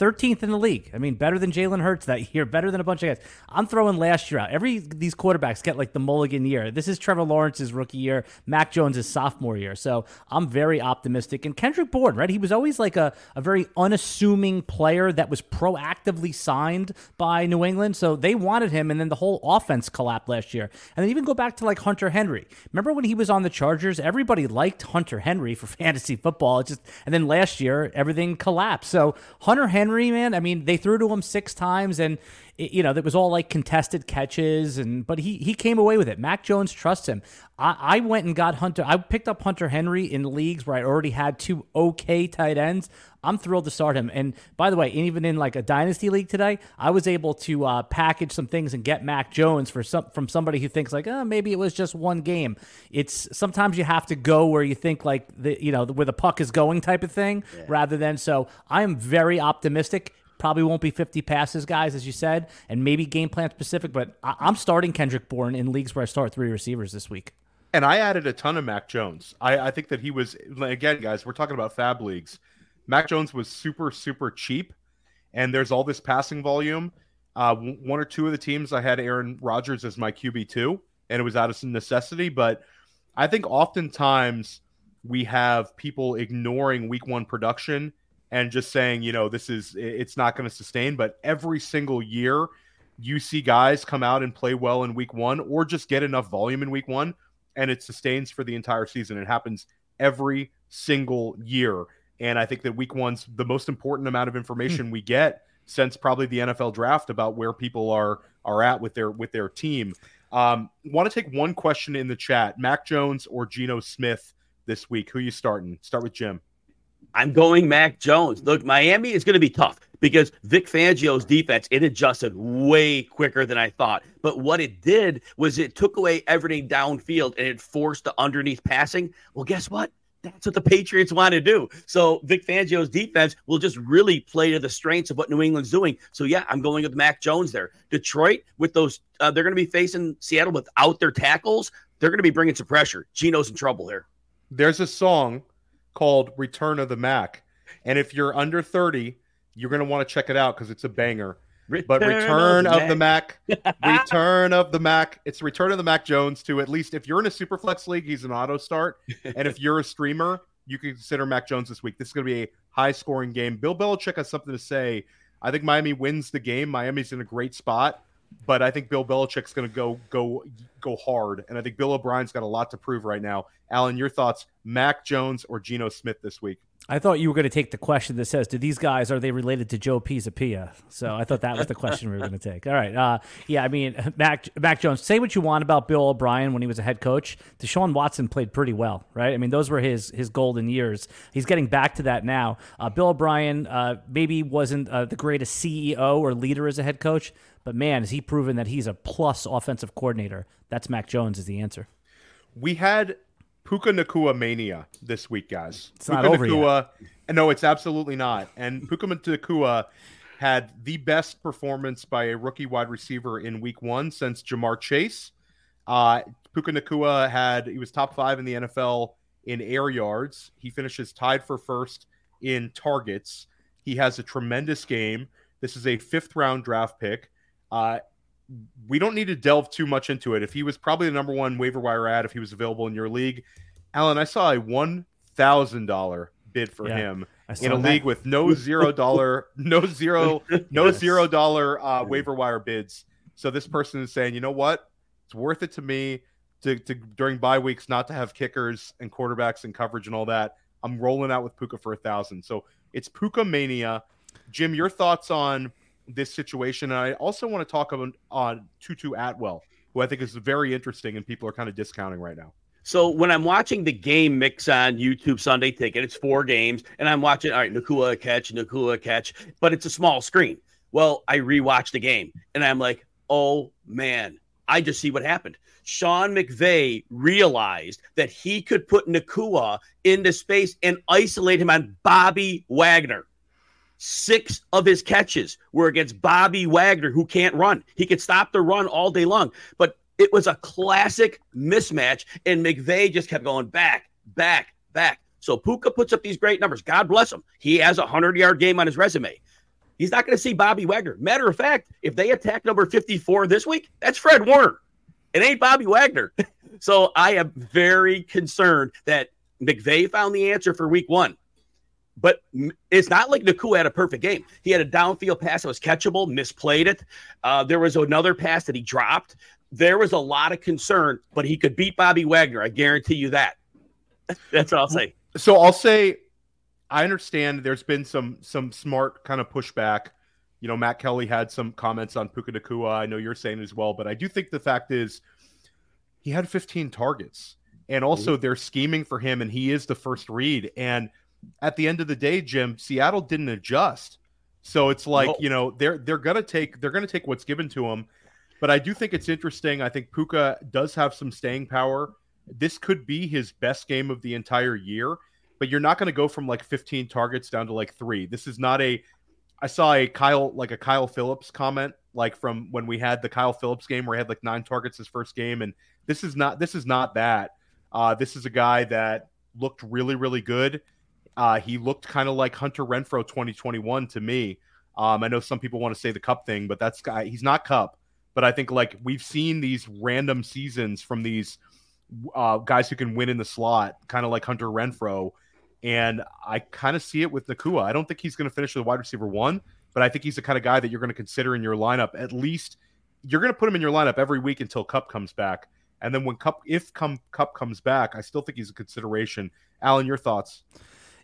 [SPEAKER 2] 13th in the league. I mean, better than Jalen Hurts that year, better than a bunch of guys. I'm throwing last year out. Every these quarterbacks get like the mulligan year. This is Trevor Lawrence's rookie year, Mac Jones' sophomore year. So I'm very optimistic. And Kendrick Bourne, right? He was always like a, a very unassuming player that was proactively signed by New England. So they wanted him, and then the whole offense collapsed last year. And then even go back to like Hunter Henry. Remember when he was on the Chargers? Everybody liked Hunter Henry for <laughs> fantasy football. It just and then last year everything collapsed. So Hunter Henry Henry, man, I mean, they threw to him six times, and you know that was all like contested catches, and but he he came away with it. Mac Jones trusts him. I, I went and got Hunter. I picked up Hunter Henry in leagues where I already had two okay tight ends. I'm thrilled to start him. And by the way, even in like a dynasty league today, I was able to uh, package some things and get Mac Jones for some from somebody who thinks like, oh, maybe it was just one game. It's sometimes you have to go where you think like the you know where the puck is going type of thing, yeah. rather than. So I am very optimistic. Probably won't be 50 passes, guys, as you said, and maybe game plan specific. But I- I'm starting Kendrick Bourne in leagues where I start three receivers this week.
[SPEAKER 1] And I added a ton of Mac Jones. I, I think that he was again, guys. We're talking about fab leagues. Mac Jones was super, super cheap, and there's all this passing volume. Uh, one or two of the teams I had Aaron Rodgers as my QB two, and it was out of necessity. But I think oftentimes we have people ignoring week one production and just saying, you know, this is it's not going to sustain. But every single year, you see guys come out and play well in week one, or just get enough volume in week one, and it sustains for the entire season. It happens every single year. And I think that week one's the most important amount of information hmm. we get since probably the NFL draft about where people are are at with their with their team. Um, Want to take one question in the chat: Mac Jones or Geno Smith this week? Who you starting? Start with Jim.
[SPEAKER 3] I'm going Mac Jones. Look, Miami is going to be tough because Vic Fangio's defense it adjusted way quicker than I thought. But what it did was it took away everything downfield and it forced the underneath passing. Well, guess what? That's what the Patriots want to do. So Vic Fangio's defense will just really play to the strengths of what New England's doing. So yeah, I'm going with Mac Jones there. Detroit with those, uh, they're going to be facing Seattle without their tackles. They're going to be bringing some pressure. Geno's in trouble here.
[SPEAKER 1] There's a song called "Return of the Mac," and if you're under 30, you're going to want to check it out because it's a banger. Return but Return of, of the Mac, <laughs> Return of the Mac. It's Return of the Mac Jones to at least if you're in a super flex league, he's an auto start, <laughs> and if you're a streamer, you can consider Mac Jones this week. This is going to be a high scoring game. Bill Belichick has something to say. I think Miami wins the game. Miami's in a great spot, but I think Bill Belichick's going to go go go hard, and I think Bill O'Brien's got a lot to prove right now. Alan, your thoughts? Mac Jones or Geno Smith this week?
[SPEAKER 2] I thought you were going to take the question that says, "Do these guys are they related to Joe Pisapia?" So I thought that was the question we were going to take. All right, uh, yeah. I mean, Mac Mac Jones. Say what you want about Bill O'Brien when he was a head coach. Deshaun Watson played pretty well, right? I mean, those were his his golden years. He's getting back to that now. Uh, Bill O'Brien uh, maybe wasn't uh, the greatest CEO or leader as a head coach, but man, has he proven that he's a plus offensive coordinator? That's Mac Jones is the answer.
[SPEAKER 1] We had Puka Nacua mania this week, guys.
[SPEAKER 2] It's
[SPEAKER 1] Puka
[SPEAKER 2] not over
[SPEAKER 1] Nacua, yet. No, it's absolutely not. And Puka Nacua had the best performance by a rookie wide receiver in week one since Ja'Marr Chase. Uh, Puka Nacua had he was top five in the NFL in air yards. He finishes tied for first in targets. He has a tremendous game. This is a fifth round draft pick. Uh, we don't need to delve too much into it. If he was probably the number one waiver wire ad, if he was available in your league, Alan, I saw a one thousand dollar bid for yeah, him in a that. league with no zero dollar, no zero, no yes. zero dollar uh, waiver wire bids. So this person is saying, you know what, it's worth it to me to, to during bye weeks not to have kickers and quarterbacks and coverage and all that. I'm rolling out with Puka for a thousand. So it's Puka mania. Jim, your thoughts on this situation. And I also want to talk about on Tutu Atwell, who I think is very interesting and people are kind of discounting right now.
[SPEAKER 3] So when I'm watching the game mix on YouTube Sunday Ticket, it's four games, and I'm watching. All right, Nacua catch, Nacua catch, but it's a small screen. Well, I rewatch the game, and I'm like, oh man, I just see what happened. Sean McVay realized that he could put Nacua into space and isolate him on Bobby Wagner. Six of his catches were against Bobby Wagner, who can't run. He could stop the run all day long, but it was a classic mismatch, and McVay just kept going back, back, back. So Puka puts up these great numbers. God bless him. He has a 100 yard game on his resume. He's not going to see Bobby Wagner. Matter of fact, if they attack number 54 this week, that's Fred Warner. It ain't Bobby Wagner. <laughs> so I am very concerned that McVay found the answer for week one. But it's not like Nacua had a perfect game. He had a downfield pass that was catchable, misplayed it. Uh, there was another pass that he dropped. There was a lot of concern, but he could beat Bobby Wagner. I guarantee you that. <laughs> That's all I'll say.
[SPEAKER 1] So I'll say I understand there's been some some smart kind of pushback. You know, Matt Kelly had some comments on Puka Nacua. I know you're saying as well, but I do think the fact is he had 15 targets. And also they're scheming for him and he is the first read. And at the end of the day, Jim, Seattle didn't adjust. So it's like, no. you know, they're they're gonna take they're gonna take what's given to them. But I do think it's interesting. I think Puka does have some staying power. This could be his best game of the entire year, but you're not going to go from like 15 targets down to like three. This is not a. I saw a Kyle like a Kyle Phillips comment like from when we had the Kyle Phillips game where he had like nine targets his first game, and this is not this is not that. Uh, this is a guy that looked really really good. Uh, he looked kind of like Hunter Renfrow 2021 to me. Um, I know some people want to say the Kupp thing, but that's guy. He's not Kupp. but I think like we've seen these random seasons from these uh, guys who can win in the slot, kind of like Hunter Renfrow. And I kind of see it with Nacua. I don't think he's going to finish with wide receiver one, but I think he's the kind of guy that you're going to consider in your lineup. At least you're going to put him in your lineup every week until Kupp comes back. And then when Kupp, if come Kupp comes back, I still think he's a consideration. Alan, your thoughts?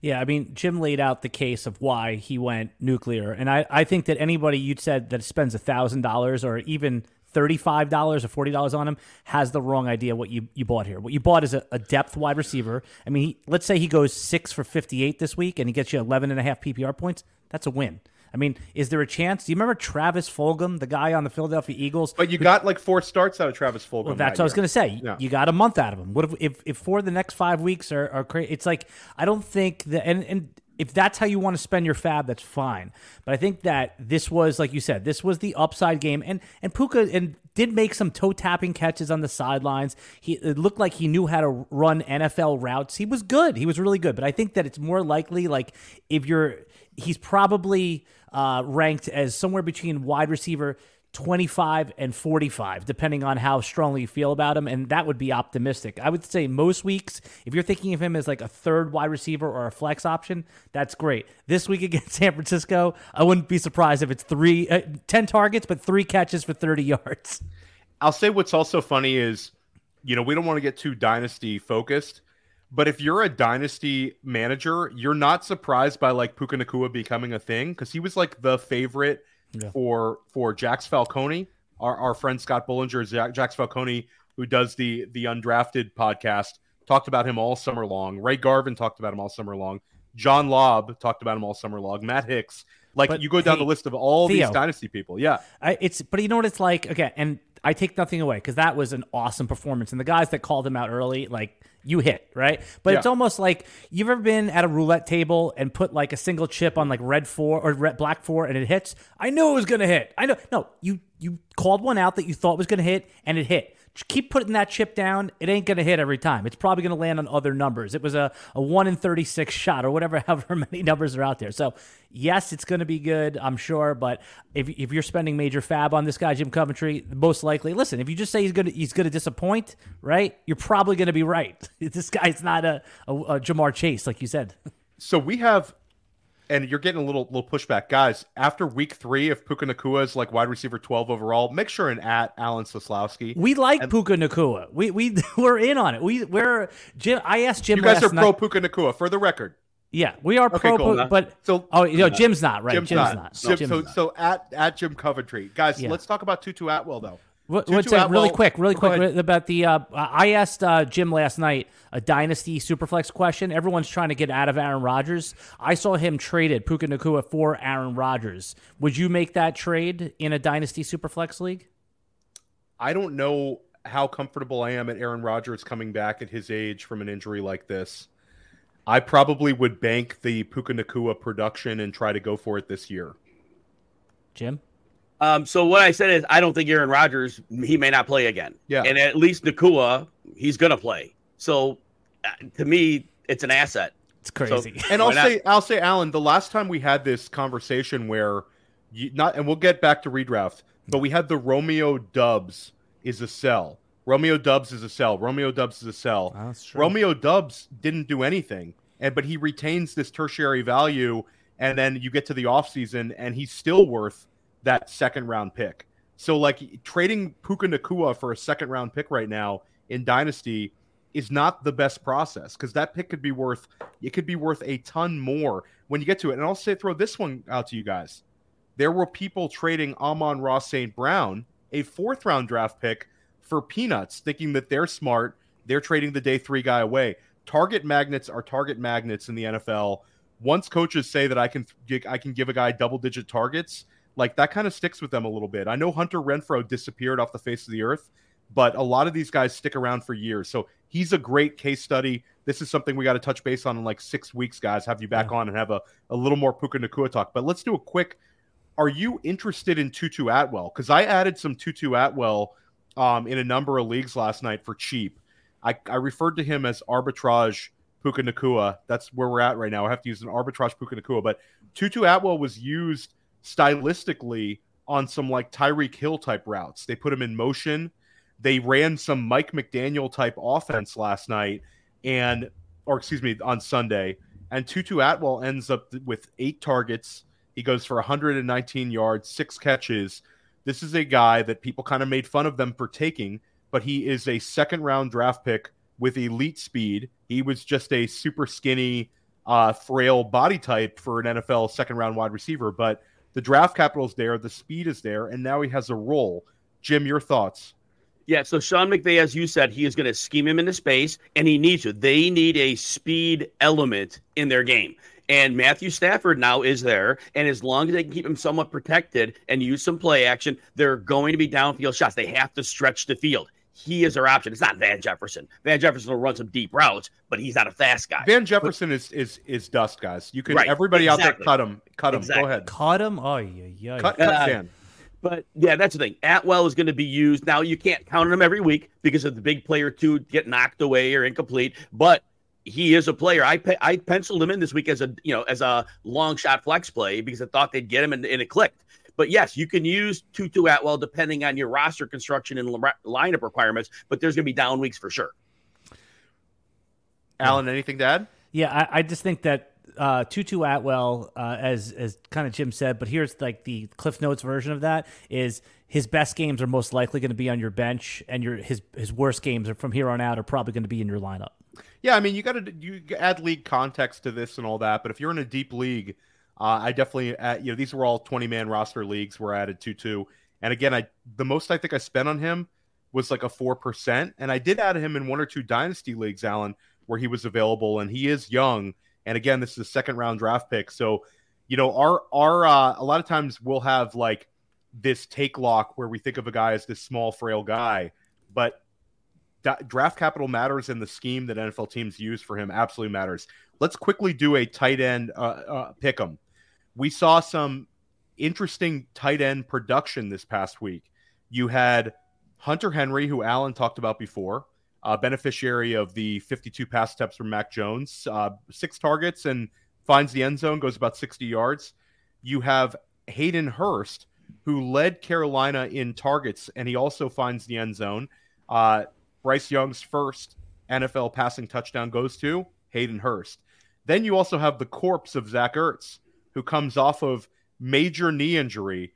[SPEAKER 2] Yeah, I mean, Jim laid out the case of why he went nuclear, and I, I think that anybody you'd said that spends a thousand dollars or even $35 or $40 on him has the wrong idea what you, you bought here. What you bought is a, a depth wide receiver. I mean, he, let's say he goes six for 58 this week and he gets you 11 and a half PPR points. That's a win. I mean, is there a chance? Do you remember Travis Fulgham, the guy on the Philadelphia Eagles?
[SPEAKER 1] But you got like four starts out of Travis Fulgham.
[SPEAKER 2] Well, that's what I was going to say. Yeah. You got a month out of him. What if, if, if for the next five weeks are, are crazy? It's like, I don't think that, and, and if that's how you want to spend your fab, that's fine. But I think that this was, like you said, this was the upside game, and and Puka and did make some toe tapping catches on the sidelines. He it looked like he knew how to run NFL routes. He was good. He was really good. But I think that it's more likely, like if you're, he's probably uh, ranked as somewhere between wide receiver 25 and 45, depending on how strongly you feel about him. And that would be optimistic. I would say most weeks, if you're thinking of him as like a third wide receiver or a flex option, that's great. This week against <laughs> San Francisco, I wouldn't be surprised if it's three, uh, 10 targets, but three catches for 30 <laughs> yards.
[SPEAKER 1] I'll say what's also funny is, you know, we don't want to get too dynasty focused. But if you're a dynasty manager, you're not surprised by like Puka Nacua becoming a thing because he was like the favorite – yeah. for for Jax Falcone, our, our friend Scott Bullinger, Jack, Jax Falcone, who does the the undrafted podcast, talked about him all summer long. Ray Garvin talked about him all summer long. John Lobb talked about him all summer long. Matt Hicks, like but, you go down hey, the list of all Theo, these dynasty people. Yeah,
[SPEAKER 2] I, it's but you know what it's like. Okay, and I take nothing away because that was an awesome performance, and the guys that called him out early, like you hit, right? But yeah. it's almost like you've ever been at a roulette table and put like a single chip on like red four or red black four and it hits. I knew it was gonna hit. I know. No, you you called one out that you thought was gonna hit and it hit keep putting that chip down. It ain't going to hit every time. It's probably going to land on other numbers. It was a, a 1 in 36 shot or whatever, <laughs> however many numbers are out there. So, yes, it's going to be good, I'm sure. But if, if you're spending major fab on this guy, Jim Coventry, most likely, listen, if you just say he's going to he's going to disappoint, right? You're probably going to be right. <laughs> this guy's not a, a, a Ja'Marr Chase, like you said.
[SPEAKER 1] So, we have and you're getting a little little pushback, guys. After week three, if Puka Nacua is like wide receiver twelve overall, make sure and at Alan Seslowsky.
[SPEAKER 2] We like and, Puka Nacua. We we <laughs> we're in on it. We we're Jim. I asked Jim.
[SPEAKER 1] You guys are
[SPEAKER 2] night,
[SPEAKER 1] pro Puka Nacua for the record.
[SPEAKER 2] Yeah, we are okay, pro, cool. but so oh, you know, Jim's not right. Jim's, Jim's not. not.
[SPEAKER 1] Jim,
[SPEAKER 2] Jim's
[SPEAKER 1] so
[SPEAKER 2] not.
[SPEAKER 1] so at at Jim Coventry, guys. Yeah. Let's talk about Tutu Atwell though.
[SPEAKER 2] What, what's uh, really quick, really quick about the? Uh, I asked uh, Jim last night a dynasty superflex question. Everyone's trying to get out of Aaron Rodgers. I saw him traded Puka Nacua for Aaron Rodgers. Would you make that trade in a dynasty superflex league?
[SPEAKER 1] I don't know how comfortable I am at Aaron Rodgers coming back at his age from an injury like this. I probably would bank the Puka Nacua production and try to go for it this year.
[SPEAKER 2] Jim?
[SPEAKER 3] Um, so what I said is I don't think Aaron Rodgers he may not play again.
[SPEAKER 1] Yeah.
[SPEAKER 3] And at least Nacua, he's gonna play. So uh, to me, it's an asset.
[SPEAKER 2] It's crazy.
[SPEAKER 1] And I'll
[SPEAKER 3] not?
[SPEAKER 1] say, I'll say, Alan, the last time we had this conversation where you not, and we'll get back to redraft, but we had the Romeo Doubs is a sell. Romeo Doubs is a sell. Romeo Doubs is a sell.
[SPEAKER 2] That's true.
[SPEAKER 1] Romeo Doubs didn't do anything, and but he retains this tertiary value, and then you get to the offseason, and he's still worth that second round pick. So like trading Puka Nacua for a second round pick right now in Dynasty is not the best process because that pick could be worth it could be worth a ton more when you get to it. And I'll say throw this one out to you guys. There were people trading Amon-Ra St. Brown, a fourth round draft pick, for peanuts, thinking that they're smart. They're trading the day three guy away. Target magnets are target magnets in the NFL. Once coaches say that I can I can give a guy double digit targets, like that kind of sticks with them a little bit. I know Hunter Renfrow disappeared off the face of the earth, but a lot of these guys stick around for years. So he's a great case study. This is something we got to touch base on in like six weeks, guys. Have you back on and have a, a little more Puka Nacua talk. But let's do a quick. Are you interested in Tutu Atwell? Because I added some Tutu Atwell um, in a number of leagues last night for cheap. I, I referred to him as arbitrage Puka Nacua. That's where we're at right now. I have to use an arbitrage Puka Nacua. But Tutu Atwell was used stylistically on some like Tyreek Hill type routes. They put him in motion. They ran some Mike McDaniel type offense last night, and or excuse me, on Sunday. And Tutu Atwell ends up with eight targets. He goes for 119 yards, six catches. This is a guy that people kind of made fun of them for taking, but he is a second round draft pick with elite speed. He was just a super skinny, uh, frail body type for an NFL second round wide receiver, but the draft capital is there, the speed is there, and now he has a role. Jim, your thoughts?
[SPEAKER 3] Yeah, so Sean McVay, as you said, he is going to scheme him into space, and he needs to. They need a speed element in their game. And Matthew Stafford now is there. And as long as they can keep him somewhat protected and use some play action, they're going to be downfield shots. They have to stretch the field. He is their option. It's not Van Jefferson. Van Jefferson will run some deep routes, but he's not a fast guy.
[SPEAKER 1] Van Jefferson is is is dust, guys. You can
[SPEAKER 3] Right,
[SPEAKER 1] everybody out there cut him, cut him.
[SPEAKER 3] Exactly.
[SPEAKER 1] Go ahead,
[SPEAKER 2] Caught him? Oh, yeah, yeah.
[SPEAKER 1] cut, cut
[SPEAKER 3] Uh,
[SPEAKER 1] Van.
[SPEAKER 3] But yeah, that's the thing. Atwell is going to be used. Now you can't count on him every week because of the big player two get knocked away or incomplete. But he is a player. I pe- I penciled him in this week as a you know as a long shot flex play because I thought they'd get him and, and it clicked. But yes, you can use Tutu Atwell depending on your roster construction and lineup requirements. But there's going to be down weeks for sure.
[SPEAKER 1] Alan, anything to add?
[SPEAKER 2] Yeah, I, I just think that uh, Tutu Atwell, uh, as as kind of Jim said, but here's like the Cliff Notes version of that is his best games are most likely going to be on your bench, and your his his worst games are from here on out are probably going to be in your lineup.
[SPEAKER 1] Yeah, I mean, you got to you add league context to this and all that. But if you're in a deep league, uh, I definitely add, you know these were all 20 man roster leagues where I added two two. And again, I the most I think I spent on him was like a four percent, and I did add him in one or two dynasty leagues, Alan, where he was available, and he is young. And again, this is a second round draft pick, so you know our our uh, a lot of times we'll have like this take lock where we think of a guy as this small frail guy, but draft capital matters and the scheme that NFL teams use for him absolutely matters. Let's quickly do a tight end uh, uh, pick 'em. We saw some interesting tight end production this past week. You had Hunter Henry, who Alan talked about before, beneficiary of the 52 pass steps from Mac Jones, uh, six targets and finds the end zone, goes about 60 yards. You have Hayden Hurst, who led Carolina in targets, and he also finds the end zone. Uh, Bryce Young's first NFL passing touchdown goes to Hayden Hurst. Then you also have the corpse of Zach Ertz, who comes off of major knee injury.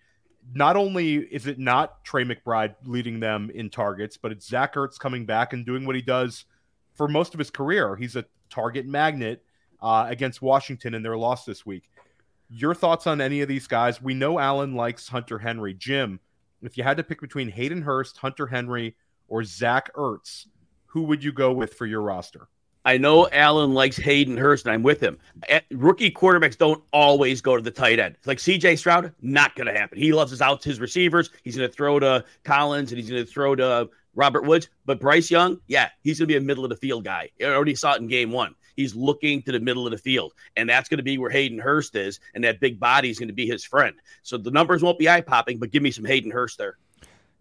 [SPEAKER 1] Not only is it not Trey McBride leading them in targets, but it's Zach Ertz coming back and doing what he does for most of his career. He's a target magnet uh, against Washington in their loss this week. Your thoughts on any of these guys? We know Alan likes Hunter Henry. Jim, if you had to pick between Hayden Hurst, Hunter Henry, or Zach Ertz, who would you go with for your roster?
[SPEAKER 3] I know Alan likes Hayden Hurst, and I'm with him. Eh, Rookie quarterbacks don't always go to the tight end. Like CJ Stroud, not going to happen. He loves his outs, his receivers. He's going to throw to Collins and he's going to throw to Robert Woods. But Bryce Young, yeah, he's going to be a middle of the field guy. I already saw it in game one. He's looking to the middle of the field, and that's going to be where Hayden Hurst is, and that big body is going to be his friend. So the numbers won't be eye popping, but give me some Hayden Hurst there.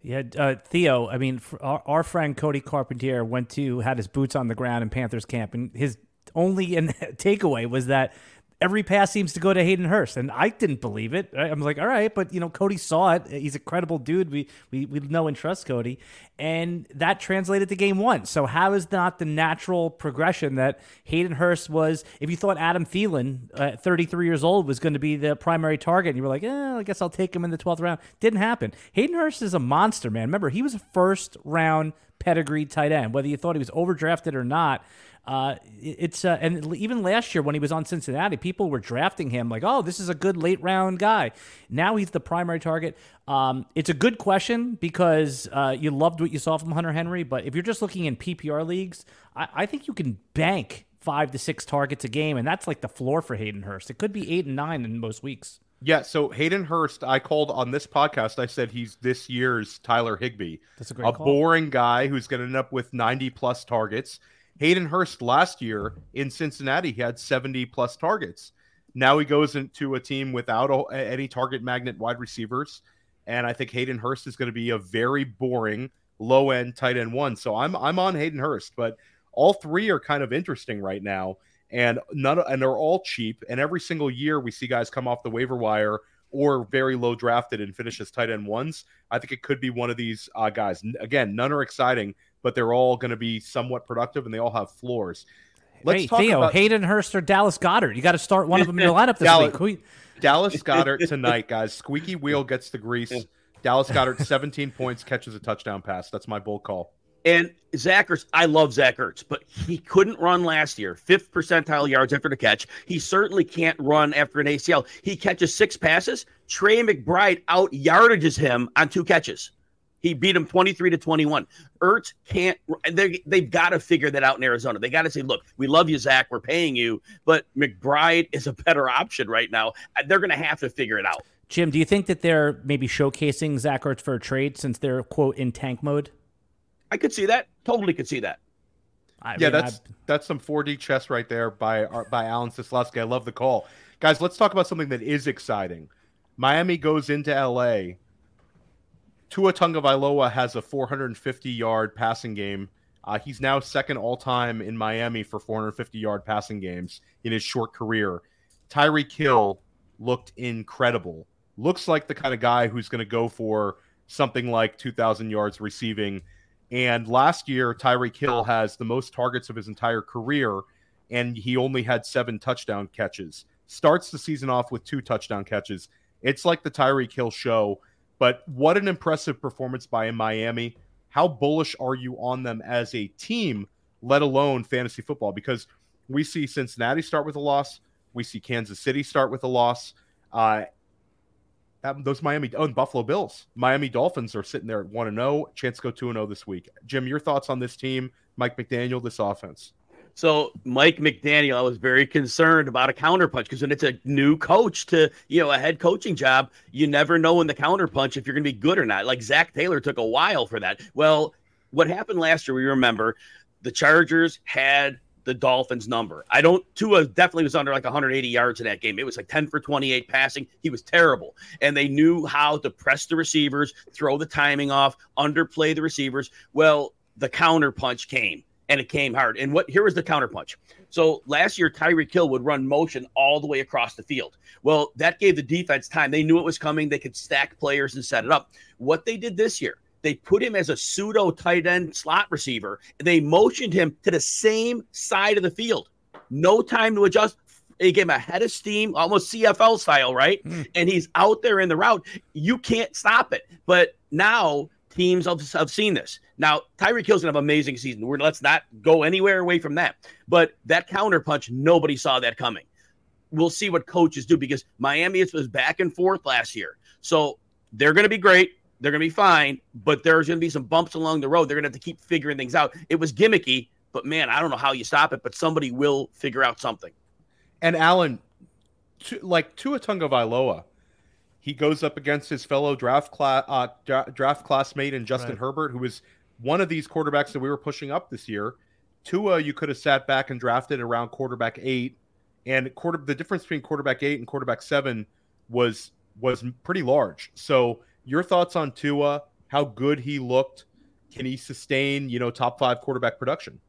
[SPEAKER 2] Yeah, uh, Theo. I mean, our, our friend Cody Carpentier went to had his boots on the ground in Panthers camp, and his only <laughs> takeaway was that every pass seems to go to Hayden Hurst, and I didn't believe it. I'm like, all right, but you know, Cody saw it. He's a credible dude. We we we know and trust Cody, and that translated to game one. So how is not the natural progression that Hayden Hurst was? If you thought Adam Thielen, at 33 years old, was going to be the primary target, and you were like, eh, I guess I'll take him in the 12th round. Didn't happen. Hayden Hurst is a monster, man. Remember, he was a first round pedigree tight end, whether you thought he was overdrafted or not. Uh, it's uh, and even last year when he was on Cincinnati, people were drafting him like, "Oh, this is a good late round guy." Now he's the primary target. Um, it's a good question because uh, you loved what you saw from Hunter Henry, but if you're just looking in PPR leagues, I, I think you can bank five to six targets a game, and that's like the floor for Hayden Hurst. It could be eight and nine in most weeks.
[SPEAKER 1] Yeah, so Hayden Hurst, I called on this podcast. I said he's this year's Tyler Higbee.
[SPEAKER 2] That's a great
[SPEAKER 1] a
[SPEAKER 2] call.
[SPEAKER 1] boring guy who's going to end up with 90 plus targets. Hayden Hurst last year in Cincinnati, he had 70 plus targets. Now he goes into a team without a, any target magnet wide receivers. And I think Hayden Hurst is going to be a very boring low end tight end one. So I'm I'm on Hayden Hurst, but all three are kind of interesting right now. And none and they're all cheap. And every single year we see guys come off the waiver wire or very low drafted and finish as tight end ones. I think it could be one of these uh, guys. Again, none are exciting, but they're all going to be somewhat productive and they all have floors.
[SPEAKER 2] Let's hey, Theo, about... Hayden Hurst or Dallas Goedert. You got to start one of them in your lineup this Dallas, week.
[SPEAKER 1] Dallas Goedert <laughs> tonight, guys. Squeaky wheel gets the grease. Dallas Goedert, 17 points, catches a touchdown pass. That's my bold call.
[SPEAKER 3] And Zach Ertz, I love Zach Ertz, but he couldn't run last year. Fifth percentile yards after the catch. He certainly can't run after an ACL. He catches six passes. Trey McBride out yardages him on two catches. He beat him 23 to 21. Ertz can't, they, they've got to figure that out in Arizona. They got to say, look, we love you, Zach. We're paying you, but McBride is a better option right now. Uh, they're going to have to figure it out.
[SPEAKER 2] Jim, do you think that they're maybe showcasing Zach Ertz for a trade since they're, quote, in tank mode?
[SPEAKER 3] I could see that. Totally could see that.
[SPEAKER 1] I yeah, mean, that's I've... that's some 4D chess right there by uh, by Alan Seslowsky. I love the call, guys. Let's talk about something that is exciting. Miami goes into LA Tua Tagovailoa has a 450 yard passing game. Uh, he's now second all time in Miami for 450 yard passing games in his short career. Tyreek Hill looked incredible. Looks like the kind of guy who's going to go for something like 2,000 yards receiving. And last year, Tyreek Hill has the most targets of his entire career, and he only had seven touchdown catches. Starts the season off with two touchdown catches. It's like the Tyreek Hill show but what an impressive performance by Miami. How bullish are you on them as a team, let alone fantasy football? Because we see Cincinnati start with a loss, we see Kansas City start with a loss. Uh, those Miami oh, Buffalo Bills, Miami Dolphins are sitting there at one and zero. Oh, chance to go two and zero oh this week. Jim, your thoughts on this team, Mike McDaniel, this offense?
[SPEAKER 3] So Mike McDaniel, I was very concerned about a counterpunch because when it's a new coach to you know a head coaching job, you never know in the counterpunch if you're going to be good or not. Like Zac Taylor took a while for that. Well, what happened last year? We remember the Chargers had the Dolphins number. I don't Tua definitely was under like 180 yards in that game. It was like 10 for 28 passing. He was terrible. And they knew how to press the receivers, throw the timing off, underplay the receivers. Well, the counterpunch came and it came hard. And what here was the counterpunch. So last year, Tyreek Hill would run motion all the way across the field. Well, that gave the defense time. They knew it was coming. They could stack players and set it up. What they did this year, they put him as a pseudo tight end slot receiver. They motioned him to the same side of the field. No time to adjust. They gave him a head of steam, almost CFL style, right? Mm. And he's out there in the route. You can't stop it. But now teams have, have seen this. Now, Tyreek Hill's gonna have an amazing season. We're, let's not go anywhere away from that. But that counterpunch, nobody saw that coming. We'll see what coaches do because Miami was back and forth last year. So they're gonna be great. They're gonna be fine, but there's gonna be some bumps along the road. They're gonna have to keep figuring things out. It was gimmicky, but man, I don't know how you stop it, but somebody will figure out something.
[SPEAKER 1] And Alan, to, like Tua Tagovailoa, he goes up against his fellow draft class uh, draft classmate and Justin right. Herbert, who was one of these quarterbacks that we were pushing up this year. Tua, you could have sat back and drafted around quarterback eight, and quarter the difference between quarterback eight and quarterback seven was was pretty large. So your thoughts on Tua? How good he looked? Can he sustain you know top five quarterback production?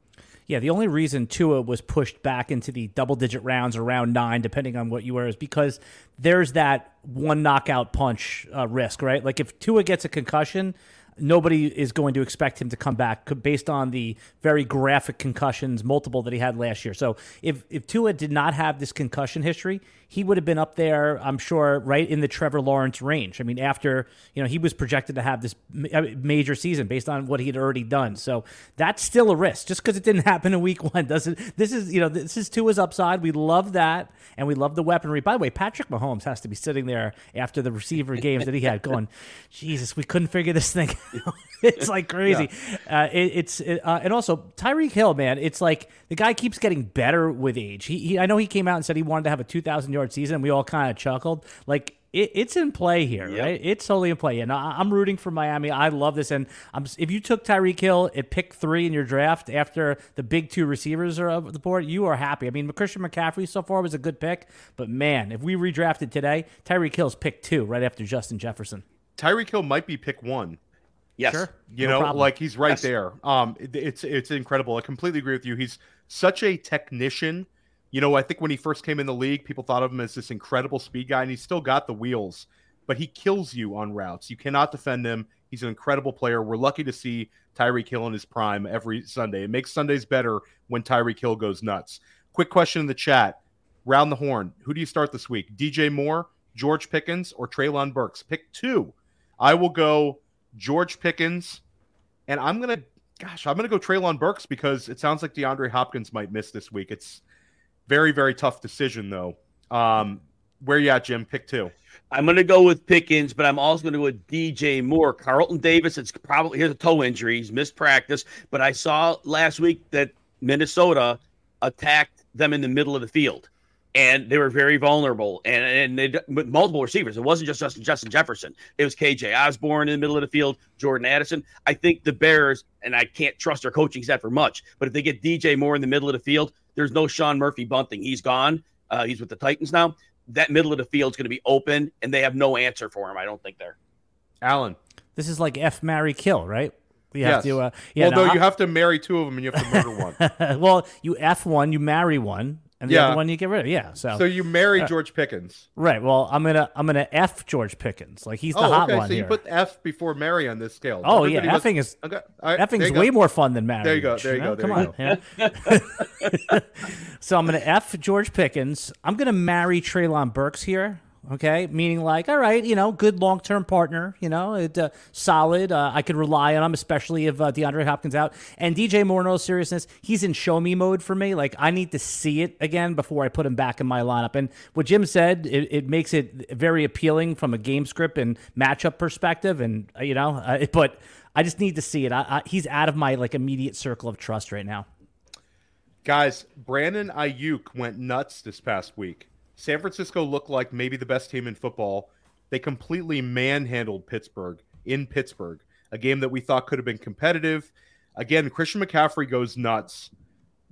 [SPEAKER 2] Yeah, the only reason Tua was pushed back into the double digit rounds around nine, depending on what you were, is because there's that one knockout punch uh, risk, right? Like if Tua gets a concussion, nobody is going to expect him to come back based on the very graphic concussions, multiple that he had last year. So if if Tua did not have this concussion history, he would have been up there, I'm sure, right in the Trevor Lawrence range. I mean, after you know he was projected to have this uh, major season based on what he had already done. So that's still a risk. Just because it didn't <laughs> happen in Week One doesn't. This is you know this is Tua's upside. We love that, and we love the weaponry. By the way, Patrick Mahomes has to be sitting there after the receiver games that he had, going, <laughs> Jesus, we couldn't figure this thing. <laughs> it's like crazy. Yeah. Uh, it, it's it, uh, and also Tyreek Hill, man. It's like the guy keeps getting better with age. He, he I know he came out and said he wanted to have a 2,000 yard season. And we all kind of chuckled. Like it, it's in play here, yep. right? It's totally in play. And I'm rooting for Miami. I love this. And I'm, if you took Tyreek Hill at pick three in your draft after the big two receivers are of the board, you are happy. I mean, Christian McCaffrey so far was a good pick, but man, if we redrafted today, Tyreek Hill's pick two right after Justin Jefferson.
[SPEAKER 1] Tyreek Hill might be pick one.
[SPEAKER 3] Yes.
[SPEAKER 1] Sure. You no know, problem. like he's right yes. there. Um, it, it's it's incredible. I completely agree with you. He's such a technician. You know, I think when he first came in the league, people thought of him as this incredible speed guy, and he's still got the wheels, but he kills you on routes. You cannot defend him. He's an incredible player. We're lucky to see Tyreek Hill in his prime every Sunday. It makes Sundays better when Tyreek Hill goes nuts. Quick question in the chat. Round the horn. Who do you start this week? DJ Moore, George Pickens, or Treylon Burks? Pick two. I will go George Pickens, and I'm gonna, gosh, I'm gonna go Treylon Burks because it sounds like DeAndre Hopkins might miss this week. It's very, very tough decision though. Um, where you at, Jim? Pick two.
[SPEAKER 3] I'm going to go with Pickens, but I'm also going to go with DJ Moore. Carlton Davis, it's probably he has a toe injury. He's missed practice, but I saw last week that Minnesota attacked them in the middle of the field and they were very vulnerable and and they with multiple receivers. It wasn't just Justin, Justin Jefferson. It was KJ Osborn in the middle of the field, Jordan Addison. I think the Bears, and I can't trust their coaching staff for much, but if they get DJ Moore in the middle of the field, there's no Sean Murphy-Bunting. He's gone. Uh, he's with the Titans now. That middle of the field is going to be open, and they have no answer for him. I don't think there.
[SPEAKER 1] Alan,
[SPEAKER 2] this is like F Marry Kill, right?
[SPEAKER 1] You have yes. to, uh, yeah. Although no, you have to marry two of them, and you have to murder
[SPEAKER 2] one. <laughs> well, you F one, you marry one, and the yeah. other one you get rid of. Yeah. So
[SPEAKER 1] so you marry uh, George Pickens,
[SPEAKER 2] right? Well, I'm gonna I'm gonna f George Pickens. Like he's the oh, hot
[SPEAKER 1] okay.
[SPEAKER 2] one
[SPEAKER 1] So
[SPEAKER 2] here.
[SPEAKER 1] you put F before Mary on this scale.
[SPEAKER 2] Oh Everybody yeah, effing is okay. right, is way more fun than marriage.
[SPEAKER 1] There you go. There you, you know?
[SPEAKER 2] go.
[SPEAKER 1] There
[SPEAKER 2] Come
[SPEAKER 1] you
[SPEAKER 2] on. Go. <laughs> so I'm gonna f George Pickens. I'm gonna marry Treylon Burks here. Okay, meaning like, all right, you know, good long term partner, you know, it, uh, solid. Uh, I could rely on him, especially if uh, DeAndre Hopkins out. And DJ Moore, no seriousness, he's in show me mode for me. Like, I need to see it again before I put him back in my lineup. And what Jim said, it, it makes it very appealing from a game script and matchup perspective. And uh, you know, uh, <laughs> but I just need to see it. I, I, he's out of my like immediate circle of trust right now.
[SPEAKER 1] Guys, Brandon Aiyuk went nuts this past week. San Francisco looked like maybe the best team in football. They completely manhandled Pittsburgh in Pittsburgh, a game that we thought could have been competitive. Again, Christian McCaffrey goes nuts.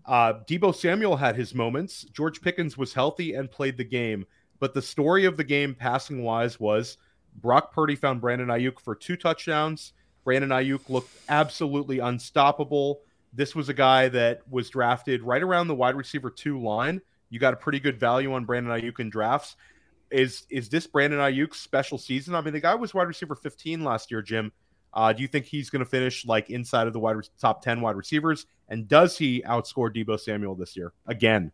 [SPEAKER 1] Uh, Deebo Samuel had his moments. George Pickens was healthy and played the game. But the story of the game, passing wise, was Brock Purdy found Brandon Aiyuk for two touchdowns. Brandon Aiyuk looked absolutely unstoppable. This was a guy that was drafted right around the wide receiver two line you got a pretty good value on Brandon Aiyuk in drafts. Is is this Brandon Aiyuk's special season? I mean, the guy was wide receiver 15 last year, Jim. Uh, do you think he's going to finish like inside of the wide top 10 wide receivers? And does he outscore Deebo Samuel this year again?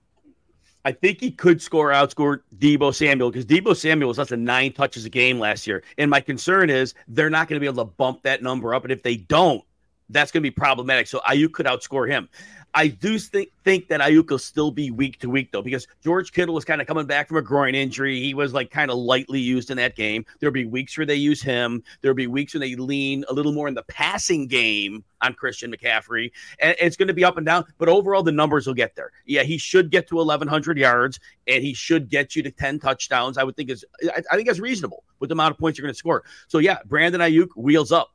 [SPEAKER 3] I think he could score outscore Deebo Samuel because Deebo Samuel was less than nine touches a game last year. And my concern is they're not going to be able to bump that number up. And if they don't, that's going to be problematic. So Aiyuk could outscore him. I do think think that Aiyuk will still be week to week though, because George Kittle was kind of coming back from a groin injury. He was like kind of lightly used in that game. There'll be weeks where they use him. There'll be weeks when they lean a little more in the passing game on Christian McCaffrey, and it's going to be up and down. But overall, the numbers will get there. Yeah, he should get to 1,100 yards, and he should get you to 10 touchdowns. I would think is I, I think that's reasonable with the amount of points you're going to score. So yeah, Brandon Aiyuk wheels up.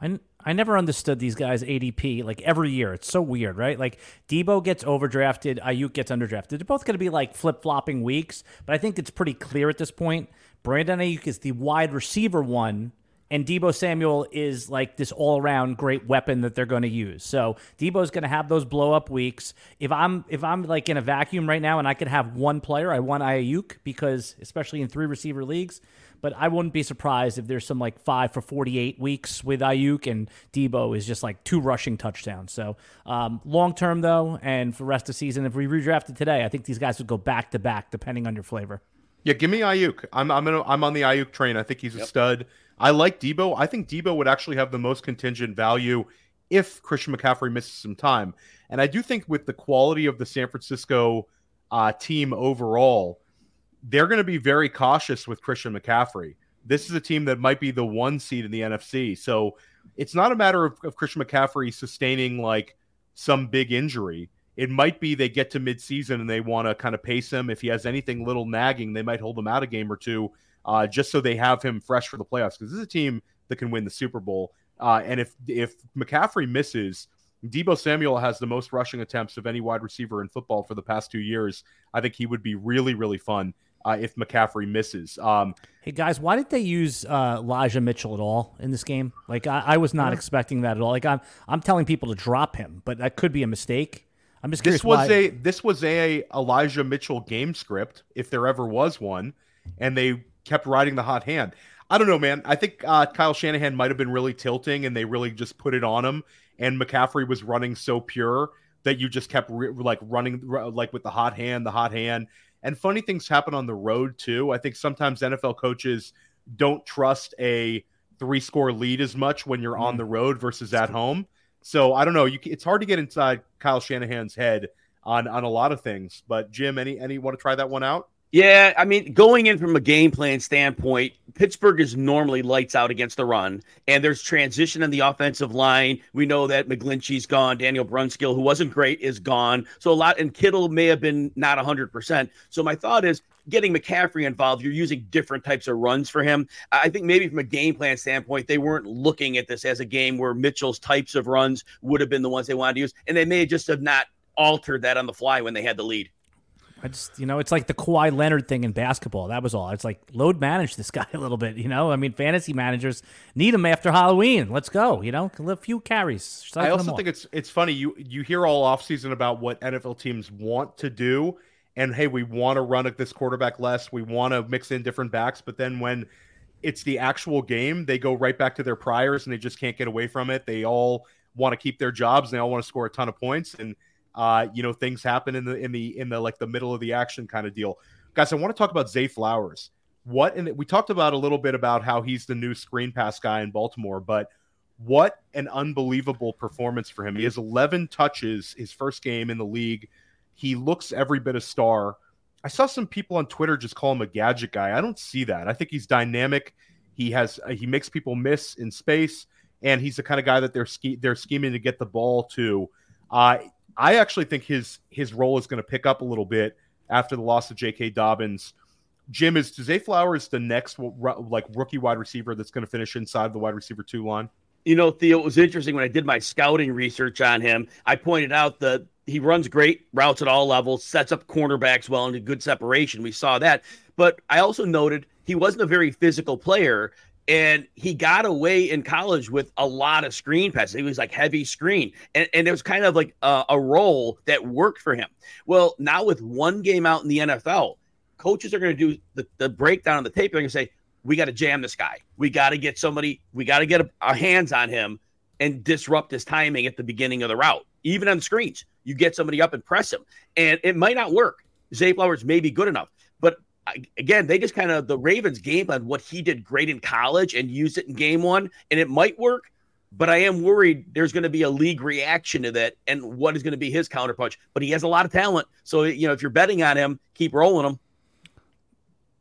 [SPEAKER 2] I, I never understood these guys ADP like every year. It's so weird, right? Like Deebo gets overdrafted, Aiyuk gets underdrafted. They're both going to be like flip flopping weeks, but I think it's pretty clear at this point. Brandon Aiyuk is the wide receiver one, and Deebo Samuel is like this all around great weapon that they're going to use. So Deebo's going to have those blow up weeks. If I'm if I'm like in a vacuum right now and I could have one player, I want Aiyuk because especially in three receiver leagues. But I wouldn't be surprised if there's some like five for 48 weeks with Aiyuk and Deebo is just like two rushing touchdowns. So um, long term though, and for rest of the season, if we redrafted today, I think these guys would go back to back depending on your flavor.
[SPEAKER 1] Yeah, give me Aiyuk. I'm I'm gonna, I'm on the Aiyuk train. I think he's a yep. stud. I like Deebo. I think Deebo would actually have the most contingent value if Christian McCaffrey misses some time. And I do think with the quality of the San Francisco uh, team overall, they're going to be very cautious with Christian McCaffrey. This is a team that might be the one seed in the NFC. So it's not a matter of, of Christian McCaffrey sustaining like some big injury. It might be they get to midseason and they want to kind of pace him. If he has anything little nagging, they might hold him out a game or two uh, just so they have him fresh for the playoffs. Because this is a team that can win the Super Bowl. Uh, and if if McCaffrey misses, Deebo Samuel has the most rushing attempts of any wide receiver in football for the past two years. I think he would be really, really fun uh, if McCaffrey misses. Um,
[SPEAKER 2] hey guys, why did they use uh, Elijah Mitchell at all in this game? Like I, I was not yeah. expecting that at all. Like I'm I'm telling people to drop him, but that could be a mistake. I'm just
[SPEAKER 1] this was
[SPEAKER 2] why.
[SPEAKER 1] a this was a Elijah Mitchell game script if there ever was one, and they kept riding the hot hand. I don't know, man. I think uh, Kyle Shanahan might have been really tilting, and they really just put it on him. And McCaffrey was running so pure that you just kept re- like running like with the hot hand, the hot hand. And funny things happen on the road too. I think sometimes NFL coaches don't trust a three score lead as much when you're on mm. the road versus at home. So I don't know. You, it's hard to get inside Kyle Shanahan's head on on a lot of things. But Jim, any any want to try that one out?
[SPEAKER 3] Yeah, I mean, going in from a game plan standpoint, Pittsburgh is normally lights out against the run, and there's transition in the offensive line. We know that McGlinchey's gone, Daniel Brunskill, who wasn't great, is gone. So a lot, and Kittle may have been not 100%. So my thought is getting McCaffrey involved, you're using different types of runs for him. I think maybe from a game plan standpoint, they weren't looking at this as a game where Mitchell's types of runs would have been the ones they wanted to use, and they may just have not altered that on the fly when they had the lead.
[SPEAKER 2] I just, you know, it's like the Kawhi Leonard thing in basketball. That was all. It's like load manage this <laughs> guy a little bit, you know. I mean, fantasy managers need him after Halloween. Let's go, you know, a few carries.
[SPEAKER 1] I also think it's it's funny you you hear all offseason about what NFL teams want to do, and hey, we want to run at this quarterback less. We want to mix in different backs, but then when it's the actual game, they go right back to their priors and they just can't get away from it. They all want to keep their jobs and they all want to score a ton of points and uh, you know, things happen in the in the in the like the middle of the action kind of deal. Guys, I want to talk about Zay Flowers. What and we talked about a little bit about how he's the new screen pass guy in Baltimore, but what an unbelievable performance for him. He has 11 touches his first game in the league. He looks every bit a star. I saw some people on Twitter just call him a gadget guy. I don't see that. I think he's dynamic. He has he makes people miss in space, and he's the kind of guy that they're ske- they're scheming to get the ball to. Uh, I actually think his his role is going to pick up a little bit after the loss of J.K. Dobbins. Jim is Zay Flowers the next like rookie wide receiver that's going to finish inside the wide receiver two line.
[SPEAKER 3] You know, Theo, it was interesting when I did my scouting research on him. I pointed out that he runs great routes at all levels, sets up cornerbacks well, and a good separation. We saw that, but I also noted he wasn't a very physical player and he got away in college with a lot of screen passes. He was like heavy screen, and, and it was kind of like a, a, role that worked for him. Well, now with one game out in the NFL, coaches are going to do the, the breakdown of the tape. They're going to say, "We got to jam this guy. We got to get somebody. We got to get our hands on him and disrupt his timing at the beginning of the route, even on screens. You get somebody up and press him, and it might not work. Zay Flowers may be good enough, again, they just kind of the Ravens game on what he did great in college and used it in game one, and it might work. But I am worried there's going to be a league reaction to that, and what is going to be his counterpunch. But he has a lot of talent, so you know if you're betting on him, keep rolling him.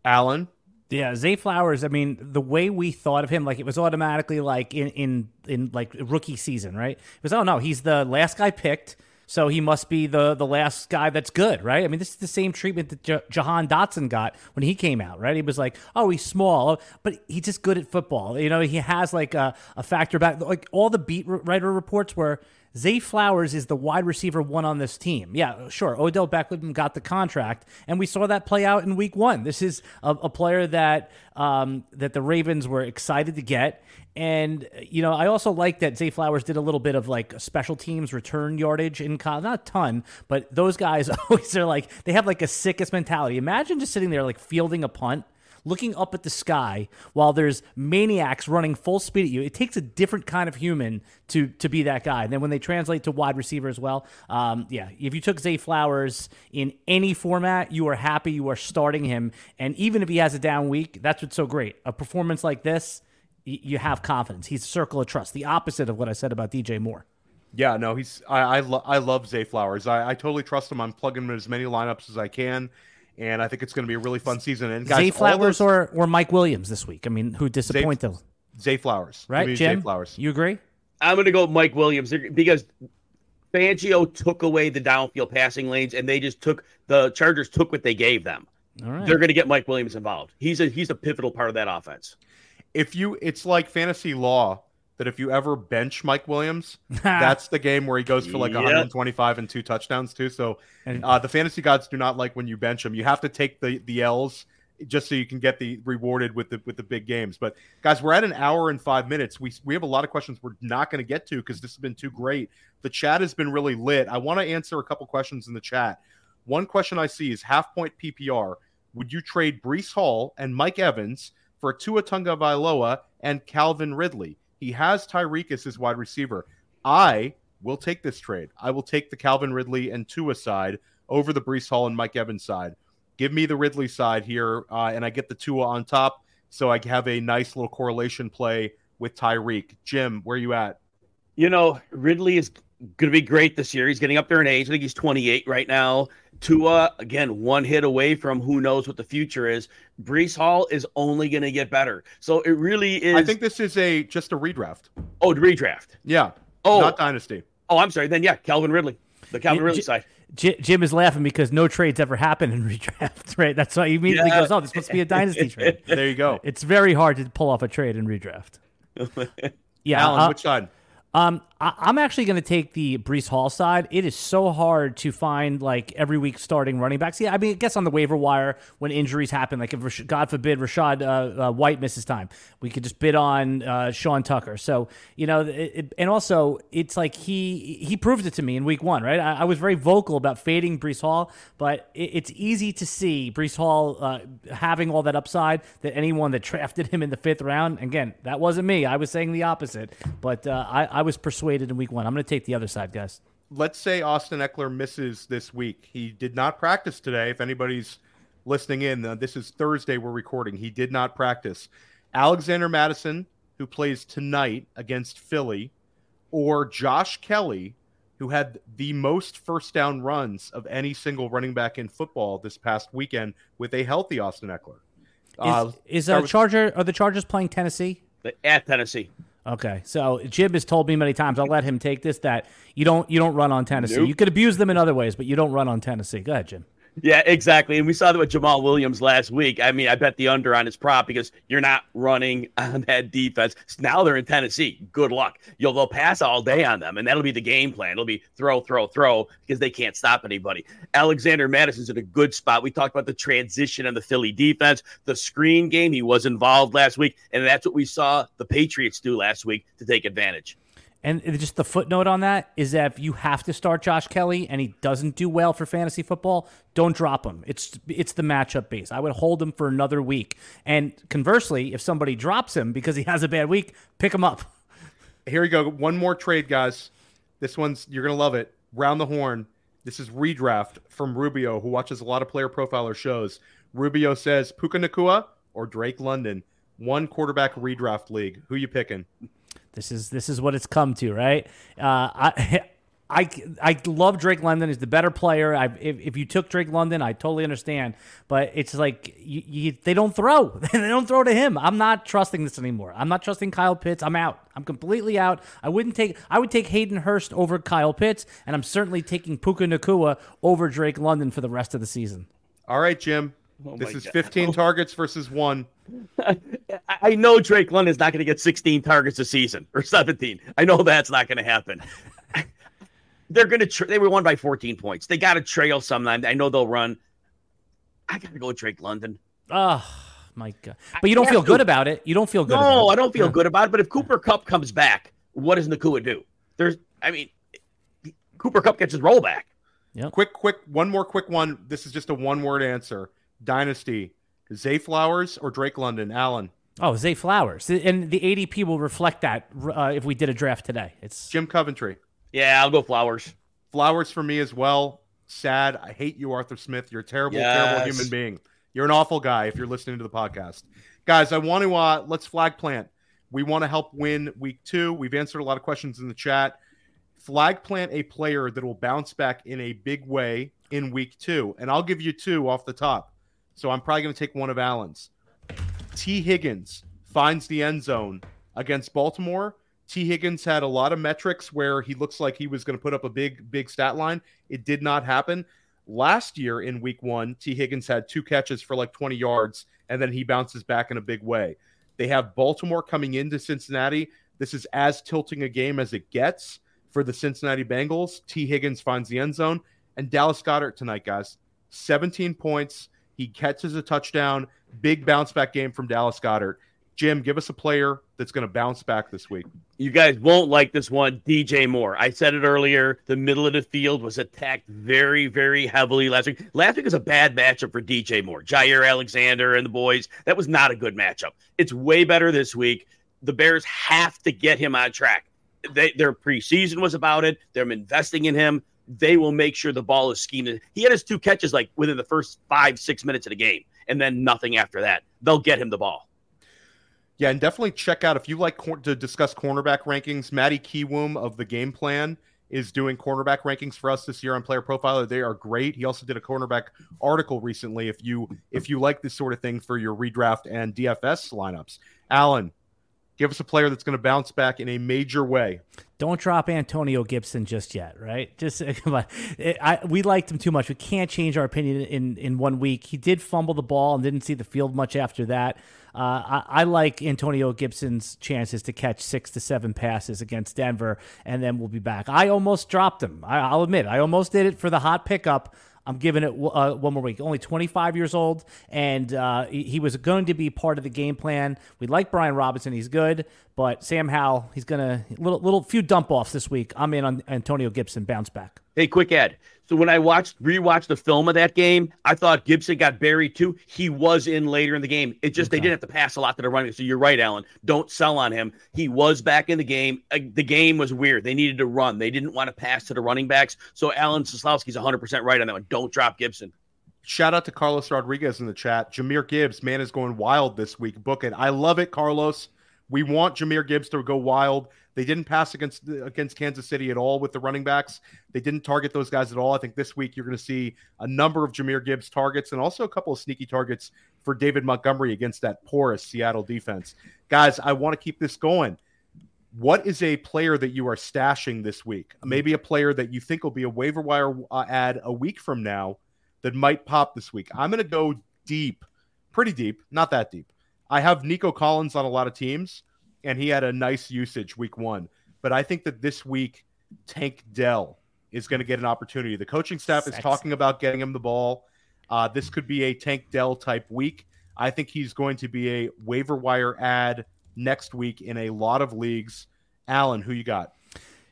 [SPEAKER 1] Alan,
[SPEAKER 2] yeah, Zay Flowers. I mean, the way we thought of him, like it was automatically like in in in like rookie season, right? It was oh no, he's the last guy picked so he must be the the last guy that's good, right? I mean, this is the same treatment that J- Jahan Dotson got when he came out, right? He was like, oh, he's small, but he's just good at football. You know, he has like a, a factor back. Like all the beat writer reports were Zay Flowers is the wide receiver one on this team. Yeah, sure. Odell Beckham got the contract, and we saw that play out in Week One. This is a, a player that um, that the Ravens were excited to get, and you know I also like that Zay Flowers did a little bit of like special teams return yardage in college, not a ton, but those guys <laughs> always are like they have like a sickest mentality. Imagine just sitting there like fielding a punt looking up at the sky while there's maniacs running full speed at you. It takes a different kind of human to to be that guy. And then when they translate to wide receiver as well, um, yeah, if you took Zay Flowers in any format, you are happy you are starting him. And even if he has a down week, that's what's so great. A performance like this, you have confidence. He's a circle of trust. The opposite of what I said about DJ Moore.
[SPEAKER 1] Yeah, no, he's I I, lo- I love Zay Flowers. I, I totally trust him. I'm plugging him in as many lineups as I can and I think it's going to be a really fun season. And guys,
[SPEAKER 2] Zay Flowers those... or or Mike Williams this week. I mean, who disappointed?
[SPEAKER 1] Zay, Zay Flowers,
[SPEAKER 2] right? Jim, Zay Flowers. You agree?
[SPEAKER 3] I'm going to go Mike Williams because Fangio took away the downfield passing lanes, and they just took the Chargers took what they gave them. All right. They're going to get Mike Williams involved. He's a he's a pivotal part of that offense.
[SPEAKER 1] If you, it's like fantasy law that if you ever bench Mike Williams, <laughs> that's the game where he goes for like yep. 125 and two touchdowns too. So uh, the fantasy gods do not like when you bench him. You have to take the the L's just so you can get the rewarded with the with the big games. But guys, we're at an hour and five minutes. We we have a lot of questions we're not going to get to because this has been too great. The chat has been really lit. I want to answer a couple questions in the chat. One question I see is half point PPR. Would you trade Breece Hall and Mike Evans for Tua Tagovailoa and Calvin Ridley? He has Tyreek as his wide receiver. I will take this trade. I will take the Calvin Ridley and Tua side over the Breece Hall and Mike Evans side. Give me the Ridley side here, uh, and I get the Tua on top, so I have a nice little correlation play with Tyreek. Jim, where are you at?
[SPEAKER 3] You know, Ridley is going to be great this year. He's getting up there in age. I think he's 28 right now. Tua, again, one hit away from who knows what the future is. Breece Hall is only going to get better. So it really is.
[SPEAKER 1] I think this is a just a redraft.
[SPEAKER 3] Oh, redraft.
[SPEAKER 1] Yeah. Oh, not dynasty.
[SPEAKER 3] Oh, I'm sorry. Then yeah, Calvin Ridley, the Calvin Ridley J- side.
[SPEAKER 2] J- Jim is laughing because no trades ever happen in <laughs> redraft, right? That's why he immediately yeah. goes, "Oh, this must be a dynasty trade." <laughs>
[SPEAKER 1] there you go.
[SPEAKER 2] It's very hard to pull off a trade in redraft. <laughs>
[SPEAKER 1] yeah, Alan, uh, which side?
[SPEAKER 2] Um, I, am actually going to take the Breece Hall side. It is so hard to find like every week starting running backs. Yeah, I mean, I guess on the waiver wire when injuries happen, like if God forbid Rachaad uh, uh, White misses time, we could just bid on uh, Sean Tucker. So you know, it, it, and also it's like he he proved it to me in week one, right? I, I was very vocal about fading Breece Hall, but it, it's easy to see Breece Hall uh, having all that upside that anyone that <laughs> drafted him in the fifth round. Again, that wasn't me. I was saying the opposite, but uh, I, I was persuaded in week one. I'm going to take the other side, guys.
[SPEAKER 1] Let's say Austin Ekeler misses this week. He did not practice today. If anybody's listening in, uh, this is Thursday we're recording. He did not practice. Alexander Mattison, who plays tonight against Philly, or Josh Kelley, who had the most first down runs of any single running back in football this past weekend with a healthy Austin Ekeler.
[SPEAKER 2] Uh, is is a Charger? Are the Chargers playing Tennessee?
[SPEAKER 3] At Tennessee.
[SPEAKER 2] Okay, so Jim has told me many times. I'll let him take this. That you don't you don't run on Tennessee. Nope. You could abuse them in other ways, but you don't run on Tennessee. Go ahead, Jim.
[SPEAKER 3] Yeah, exactly. And we saw that with Jamaal Williams last week. I mean, I bet the under on his prop because you're not running <laughs> on that defense. Now they're in Tennessee. Good luck. You'll they'll pass all day on them, and that'll be the game plan. It'll be throw, throw, throw because they can't stop anybody. Alexander Mattison's in a good spot. We talked about the transition and the Philly defense, the screen game. He was involved last week, and that's what we saw the Patriots do last week to take advantage.
[SPEAKER 2] And just the footnote on that is that if you have to start Josh Kelley and he doesn't do well for fantasy football, don't drop him. It's it's the matchup base. I would hold him for another week. And conversely, if somebody drops him because he has a bad week, pick him up.
[SPEAKER 1] Here we go. One more trade, guys. This one's you're gonna love it. Round the horn. This is redraft from Rubio, who watches a lot of player profiler shows. Rubio says Puka Nacua or Drake London. One quarterback redraft league. Who you picking?
[SPEAKER 2] This is this is what it's come to, right? Uh, I <laughs> I, I love Drake London. He's the better player. I, if, if you took Drake London, I totally understand. But it's like you, you, they don't throw. <laughs> they don't throw to him. I'm not trusting this anymore. I'm not trusting Kyle Pitts. I'm out. I'm completely out. I wouldn't take. I would take Hayden Hurst over Kyle Pitts, and I'm certainly taking Puka Nacua over Drake London for the rest of the season.
[SPEAKER 1] All right, Jim.
[SPEAKER 3] Oh
[SPEAKER 1] this is
[SPEAKER 3] God.
[SPEAKER 1] 15 targets versus one. <laughs>
[SPEAKER 3] I- I know Drake London's not going to get 16 targets a season or 17. I know that's not going to happen. <laughs> They're going to. Tra- they were won by 14 points. They got to trail sometime. I know they'll run. I got to go with Drake London.
[SPEAKER 2] Oh my god! But you don't feel
[SPEAKER 3] to.
[SPEAKER 2] good about it. You don't feel good.
[SPEAKER 3] No,
[SPEAKER 2] about
[SPEAKER 3] I don't feel
[SPEAKER 2] Yeah.
[SPEAKER 3] good about it. But if Cooper Kupp comes back, what does Nacua do? There's, I mean, Cooper Kupp gets his rollback. Yeah.
[SPEAKER 1] Quick, quick, one more quick one. This is just a one word answer. Dynasty, Zay Flowers or Drake London? Alan,
[SPEAKER 2] Oh, Zay Flowers, and the ADP will reflect that uh, if we did a draft today. It's
[SPEAKER 1] Jim Coventry.
[SPEAKER 3] Yeah, I'll go Flowers.
[SPEAKER 1] Flowers for me as well. Sad. I hate you, Arthur Smith. You're a terrible, terrible human being. You're an awful guy if you're listening to the podcast. Guys, I want to uh let's flag plant. We want to help win week two. We've answered a lot of questions in the chat. Flag plant a player that will bounce back in a big way in week two. And I'll give you two off the top. So I'm probably going to take one of Alan's. Tee Higgins finds the end zone against Baltimore. Tee Higgins had a lot of metrics where he looks like he was going to put up a big, big stat line. It did not happen. Last year in week one, Tee Higgins had two catches for like 20 yards, and then he bounces back in a big way. They have Baltimore coming into Cincinnati. This is as tilting a game as it gets for the Cincinnati Bengals. Tee Higgins finds the end zone. And Dallas Goedert tonight, guys. 17 points. He catches a touchdown. Big bounce back game from Dallas Goedert. Jim, give us a player that's going to bounce back this week.
[SPEAKER 3] You guys won't like this one, DJ Moore. I said it earlier. The middle of the field was attacked very, very heavily last week. Last week was a bad matchup for DJ Moore, Jaire Alexander, and the boys. That was not a good matchup. It's way better this week. The Bears have to get him on track. They, their preseason was about it. They're investing in him. They will make sure the ball is schemed. He had his two catches like within the first five, six minutes of the game, and then nothing after that. They'll get him the ball.
[SPEAKER 1] Yeah, and definitely check out if you like cor- to discuss cornerback rankings. Matty Kiwoom of the Game Plan is doing cornerback rankings for us this year on Player Profiler. They are great. He also did a cornerback article recently. If you if you like this sort of thing for your redraft and DFS lineups, Alan, give us a player that's going to bounce back in a major way.
[SPEAKER 2] don't drop Antonio Gibson just yet, right? <laughs> Just come on. I, we liked him too much. We can't change our opinion in in one week. He did fumble the ball and didn't see the field much after that. Uh, I, I like Antonio Gibson's chances to catch six to seven passes against Denver, and then we'll be back. I almost dropped him. I, I'll admit, I almost did it for the hot pickup. I'm giving it uh, one more week. Only 25 years old, and uh, he, was going to be part of the game plan. We like Brian Robinson; he's good, but Sam Howell, he's gonna little little few dump offs this week. I'm in on Antonio Gibson bounce back.
[SPEAKER 3] Hey, quick ad. So when I watched rewatched the film of that game, I thought Gibson got buried too. He was in later in the game. It just they didn't have to pass a lot to the running. So you're right, Alan. Don't sell on him. He was back in the game. Uh, the game was weird. They needed to run. They didn't want to pass to the running backs. So Alan Seslowsky's 100 percent right on that one. Don't drop Gibson.
[SPEAKER 1] Shout out to Carlos Rodriguez in the chat. Jahmyr Gibbs, man, is going wild this week. Book it. I love it, Carlos. We want Jahmyr Gibbs to go wild. They didn't pass against against Kansas City at all with the running backs. They didn't target those guys at all. I think this week you're going to see a number of Jahmyr Gibbs targets and also a couple of sneaky targets for David Montgomery against that porous Seattle defense. Guys, I want to keep this going. What is a player that you are stashing this week? Maybe a player that you think will be a waiver wire uh, ad a week from now that might pop this week. I'm going to go deep, pretty deep, not that deep. I have Nico Collins on a lot of teams, and he had a nice usage week one. But I think that this week, Tank Dell is going to get an opportunity. The coaching staff is talking about getting him the ball. Uh, this could be a Tank Dell type week. I think he's going to be a waiver wire ad next week in a lot of leagues. Alan, who you got?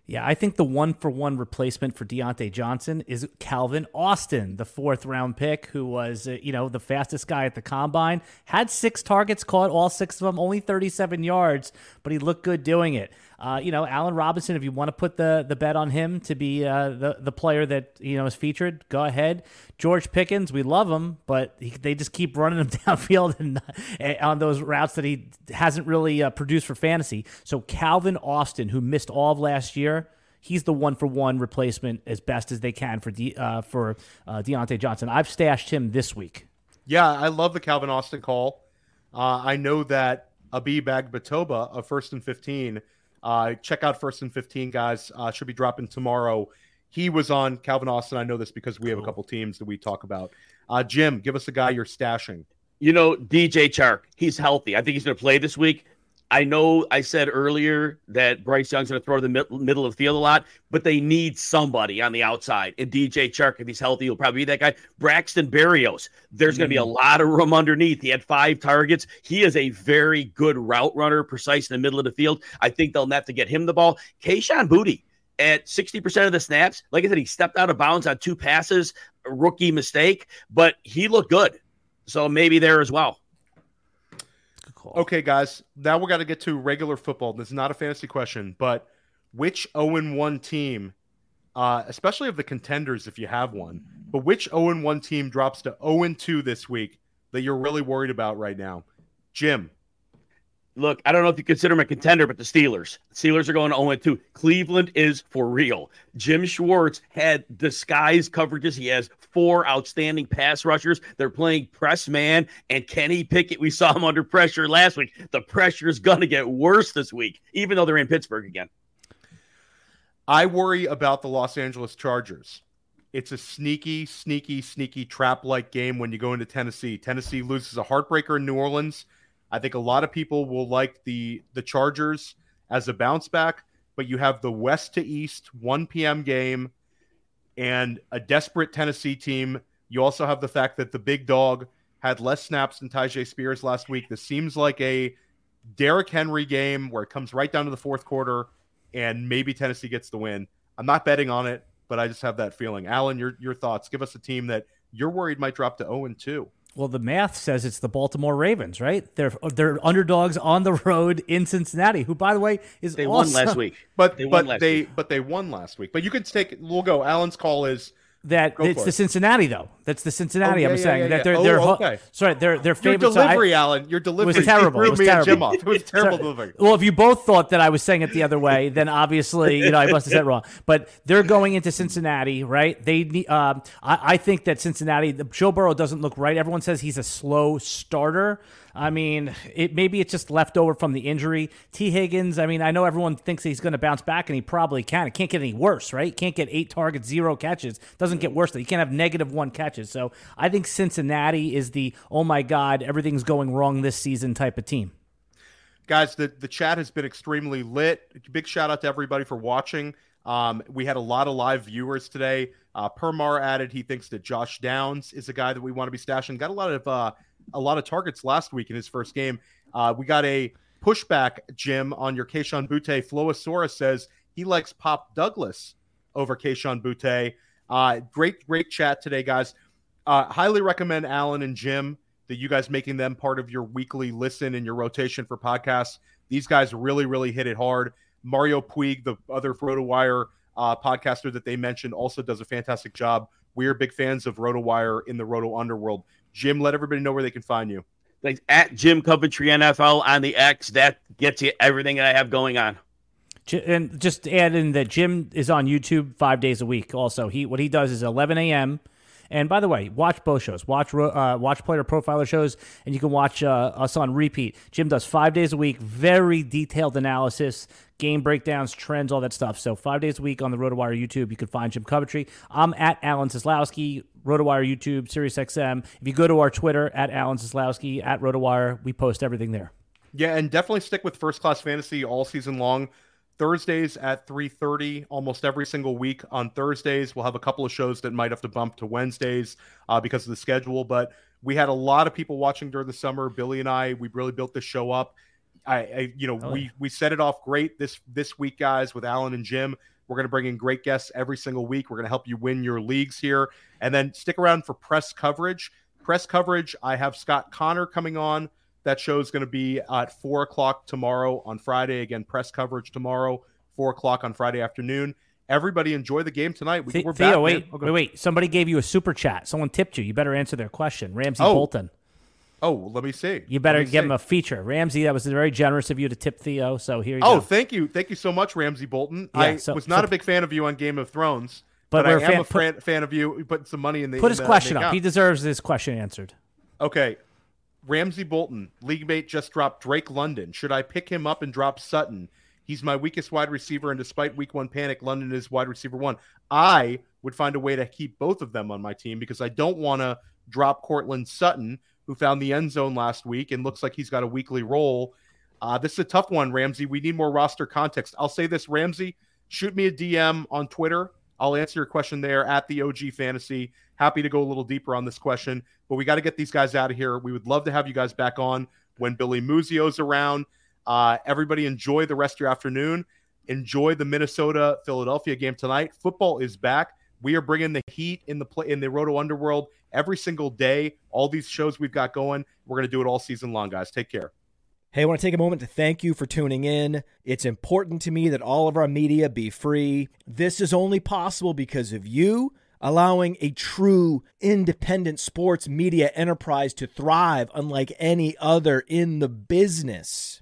[SPEAKER 2] Yeah, I think the one for one replacement for Diontae Johnson is Calvin Austin, the fourth round pick, who was, uh, you know, the fastest guy at the combine. Had six targets, caught all six of them, only 37 yards, but he looked good doing it. Uh, you know, Allen Robinson, if you want to put the, the bet on him to be uh, the, the player that, you know, is featured, go ahead. George Pickens, we love him, but he, they just keep running him <laughs> downfield and, and on those routes that he hasn't really uh, produced for fantasy. So Calvin Austin, who missed all of last year, he's the one for one replacement as best as they can for De, uh, for uh, Diontae Johnson. I've stashed him this week.
[SPEAKER 1] Yeah, I love the Calvin Austin call. Uh, I know that Abi Bagbatoba of First and Fifteen. Uh, check out First and Fifteen, guys. Uh, should be dropping tomorrow. He was on Calvin Austin. I know this because we have a couple teams that we talk about. Uh, Jim, give us a guy you're stashing.
[SPEAKER 3] You know, DJ Chark, he's healthy. I think he's going to play this week. I know I said earlier that Bryce Young's going to throw the middle of the field a lot, but they need somebody on the outside. And DJ Chark, if he's healthy, he'll probably be that guy. Braxton Berrios, there's mm. going to be a lot of room underneath. He had five targets. He is a very good route runner, precise in the middle of the field. I think they'll have to get him the ball. Kayshon Boutte at 60% of the snaps. Like I said, he stepped out of bounds on two passes, rookie mistake, but he looked good. So maybe there as well
[SPEAKER 1] Okay, guys. Now we're going to get to regular football. This is not a fantasy question, but which 0 1 team, uh, especially of the contenders, if you have one, but which 0 1 team drops to 0 2 this week that you're really worried about right now? Jim
[SPEAKER 3] look, I don't know if you consider him a contender, but the Steelers. The Steelers are going 0 2. Cleveland is for real. Jim Schwartz had disguised coverages. He has four outstanding pass rushers. They're playing press man, and Kenny Pickett, we <laughs> saw him under pressure last week. The pressure is going to get worse this week, even though they're in Pittsburgh again.
[SPEAKER 1] I worry about the Los Angeles Chargers. It's a sneaky, sneaky, sneaky trap like game when you go into Tennessee. Tennessee loses a heartbreaker in New Orleans. I think a lot of people will like the the Chargers as a bounce back, but you have the west to east 1 p.m. game and a desperate Tennessee team. You also have the fact that the big dog had less snaps than Tyjae Spears last week. This seems like a Derrick Henry game where it comes right down to the fourth quarter and maybe Tennessee gets the win. I'm not betting on it, but I just have that feeling. Alan, your your thoughts. Give us a team that you're worried might drop to 0 and 2.
[SPEAKER 2] Well, the math says it's the Baltimore Ravens, right? They're they're underdogs on the road in Cincinnati, who, by the way, is
[SPEAKER 3] they
[SPEAKER 2] awesome.
[SPEAKER 3] won last week.
[SPEAKER 1] But they but they week. but they won last week. But you could take. We'll go. Alan's call is
[SPEAKER 2] that
[SPEAKER 1] Go
[SPEAKER 2] it's the
[SPEAKER 1] it.
[SPEAKER 2] Cincinnati though. That's the Cincinnati.
[SPEAKER 1] Oh, yeah,
[SPEAKER 2] I'm
[SPEAKER 1] yeah,
[SPEAKER 2] saying
[SPEAKER 1] yeah,
[SPEAKER 2] that they're
[SPEAKER 1] Oh,
[SPEAKER 2] they're
[SPEAKER 1] okay.
[SPEAKER 2] sorry they're they're
[SPEAKER 1] Your
[SPEAKER 2] favorites.
[SPEAKER 1] delivery, Alan. Your delivery
[SPEAKER 2] was terrible. It was terrible.
[SPEAKER 1] It was terrible <laughs>
[SPEAKER 2] So-
[SPEAKER 1] delivery.
[SPEAKER 2] Well, if you both thought that I was saying it the other way, then obviously you know I must have said it wrong. But they're going into Cincinnati, right? They need. Um, I, I think that Cincinnati, the, Joe Burrow doesn't look right. Everyone says he's a slow starter. I mean, it maybe it's just left over from the injury. Tee Higgins. I mean, I know everyone thinks he's going to bounce back, and he probably can. It can't get any worse, right? Can't get eight targets, zero catches. Doesn't get worse. You can't have negative one catches. So I think Cincinnati is the oh my god, everything's going wrong this season type of team.
[SPEAKER 1] guys the, the chat has been extremely lit big shout out to everybody for watching um, we had a lot of live viewers today uh, permar added he thinks that josh downs is a guy that we want to be stashing got a lot of uh, a lot of targets last week in his first game uh, we got a pushback jim on your Kayshon Boutte. Floasaurus says he likes pop douglas over Kayshon Boutte. Uh, great great chat today guys uh, highly recommend alan and jim that you guys making them part of your weekly listen and your rotation for podcasts. These guys really, really hit it hard. Mario Puig, the other RotoWire uh, podcaster that they mentioned, also does a fantastic job. We're big fans of RotoWire in the Roto Underworld. Jim, let everybody know where they can find you.
[SPEAKER 3] Thanks. At Jim Coventry NFL on the X. That gets you everything that I have going on.
[SPEAKER 2] And just to add in that Jim is on YouTube five days a week. Also, he what he does is 11 a.m. And by the way, watch both shows. Watch uh, watch player profiler shows, and you can watch uh, us on repeat. Jim does five days a week, very detailed analysis, game breakdowns, trends, all that stuff. So five days a week on the RotoWire YouTube, you can find Jim Coventry. I'm at Alan Seslowsky, RotoWire YouTube, SiriusXM. If you go to our Twitter at Alan Seslowsky at RotoWire, we post everything there.
[SPEAKER 1] Yeah, and definitely stick with First Class Fantasy all season long. Thursdays at 3:30 almost every single week on Thursdays. We'll have a couple of shows that might have to bump to Wednesdays uh, because of the schedule, but we had a lot of people watching during the summer. Billy and I, we really built this show up. I, I you know,
[SPEAKER 2] Oh,
[SPEAKER 1] we
[SPEAKER 2] yeah.
[SPEAKER 1] we set it off great this this week, guys, with Alan and Jim. We're going to bring in great guests every single week. We're going to help you win your leagues here, and then stick around for press coverage. Press coverage. I have Scott Connor coming on. That show is going to be at four o'clock tomorrow on Friday. Again, press coverage tomorrow, four o'clock on Friday afternoon. Everybody enjoy the game tonight. We, we're
[SPEAKER 2] Theo,
[SPEAKER 1] back.
[SPEAKER 2] wait.
[SPEAKER 1] Okay.
[SPEAKER 2] wait, wait. Somebody gave you a super chat. Someone tipped you. You better answer their question. Ramsey
[SPEAKER 1] Oh.
[SPEAKER 2] Bolton.
[SPEAKER 1] Oh, let me see.
[SPEAKER 2] You better give
[SPEAKER 1] see.
[SPEAKER 2] him a feature. Ramsey, that was very generous of you to tip Theo. So here you go.
[SPEAKER 1] Oh,
[SPEAKER 2] go.
[SPEAKER 1] thank you, thank you so much, Ramsey Bolton.
[SPEAKER 2] Yeah,
[SPEAKER 1] I
[SPEAKER 2] so-
[SPEAKER 1] was not
[SPEAKER 2] so-
[SPEAKER 1] a big fan of you on Game of Thrones,
[SPEAKER 2] But
[SPEAKER 1] but, I
[SPEAKER 2] a
[SPEAKER 1] am
[SPEAKER 2] fan-
[SPEAKER 1] a fan, fan of you putting some money in the.
[SPEAKER 2] Put
[SPEAKER 1] in
[SPEAKER 2] his
[SPEAKER 1] the-
[SPEAKER 2] question up. He deserves his question answered.
[SPEAKER 1] Okay, Ramsey Bolton, league mate just dropped Drake London. Should I pick him up and drop Sutton? He's my weakest wide receiver, and despite week one panic, London is wide receiver one. I would find a way to keep both of them on my team because I don't want to drop Courtland Sutton, who found the end zone last week and looks like he's got a weekly role. Uh, this is a tough one, Ramsey. We need more roster context. I'll say this, Ramsey, shoot me a DM on Twitter. I'll answer your question there at the OG Fantasy. Happy to go a little deeper on this question, but we got to get these guys out of here. We would love to have you guys back on when Billy Muzio's around. Uh, everybody enjoy the rest of your afternoon. Enjoy the Minnesota Philadelphia game tonight. Football is back. We are bringing the heat in the play in the Roto Underworld every single day. All these shows we've got going, we're going to do it all season long, guys. Take care.
[SPEAKER 4] Hey, I want to take a moment to thank you for tuning in. It's important to me that all of our media be free. This is only possible because of you allowing a true independent sports media enterprise to thrive unlike any other in the business.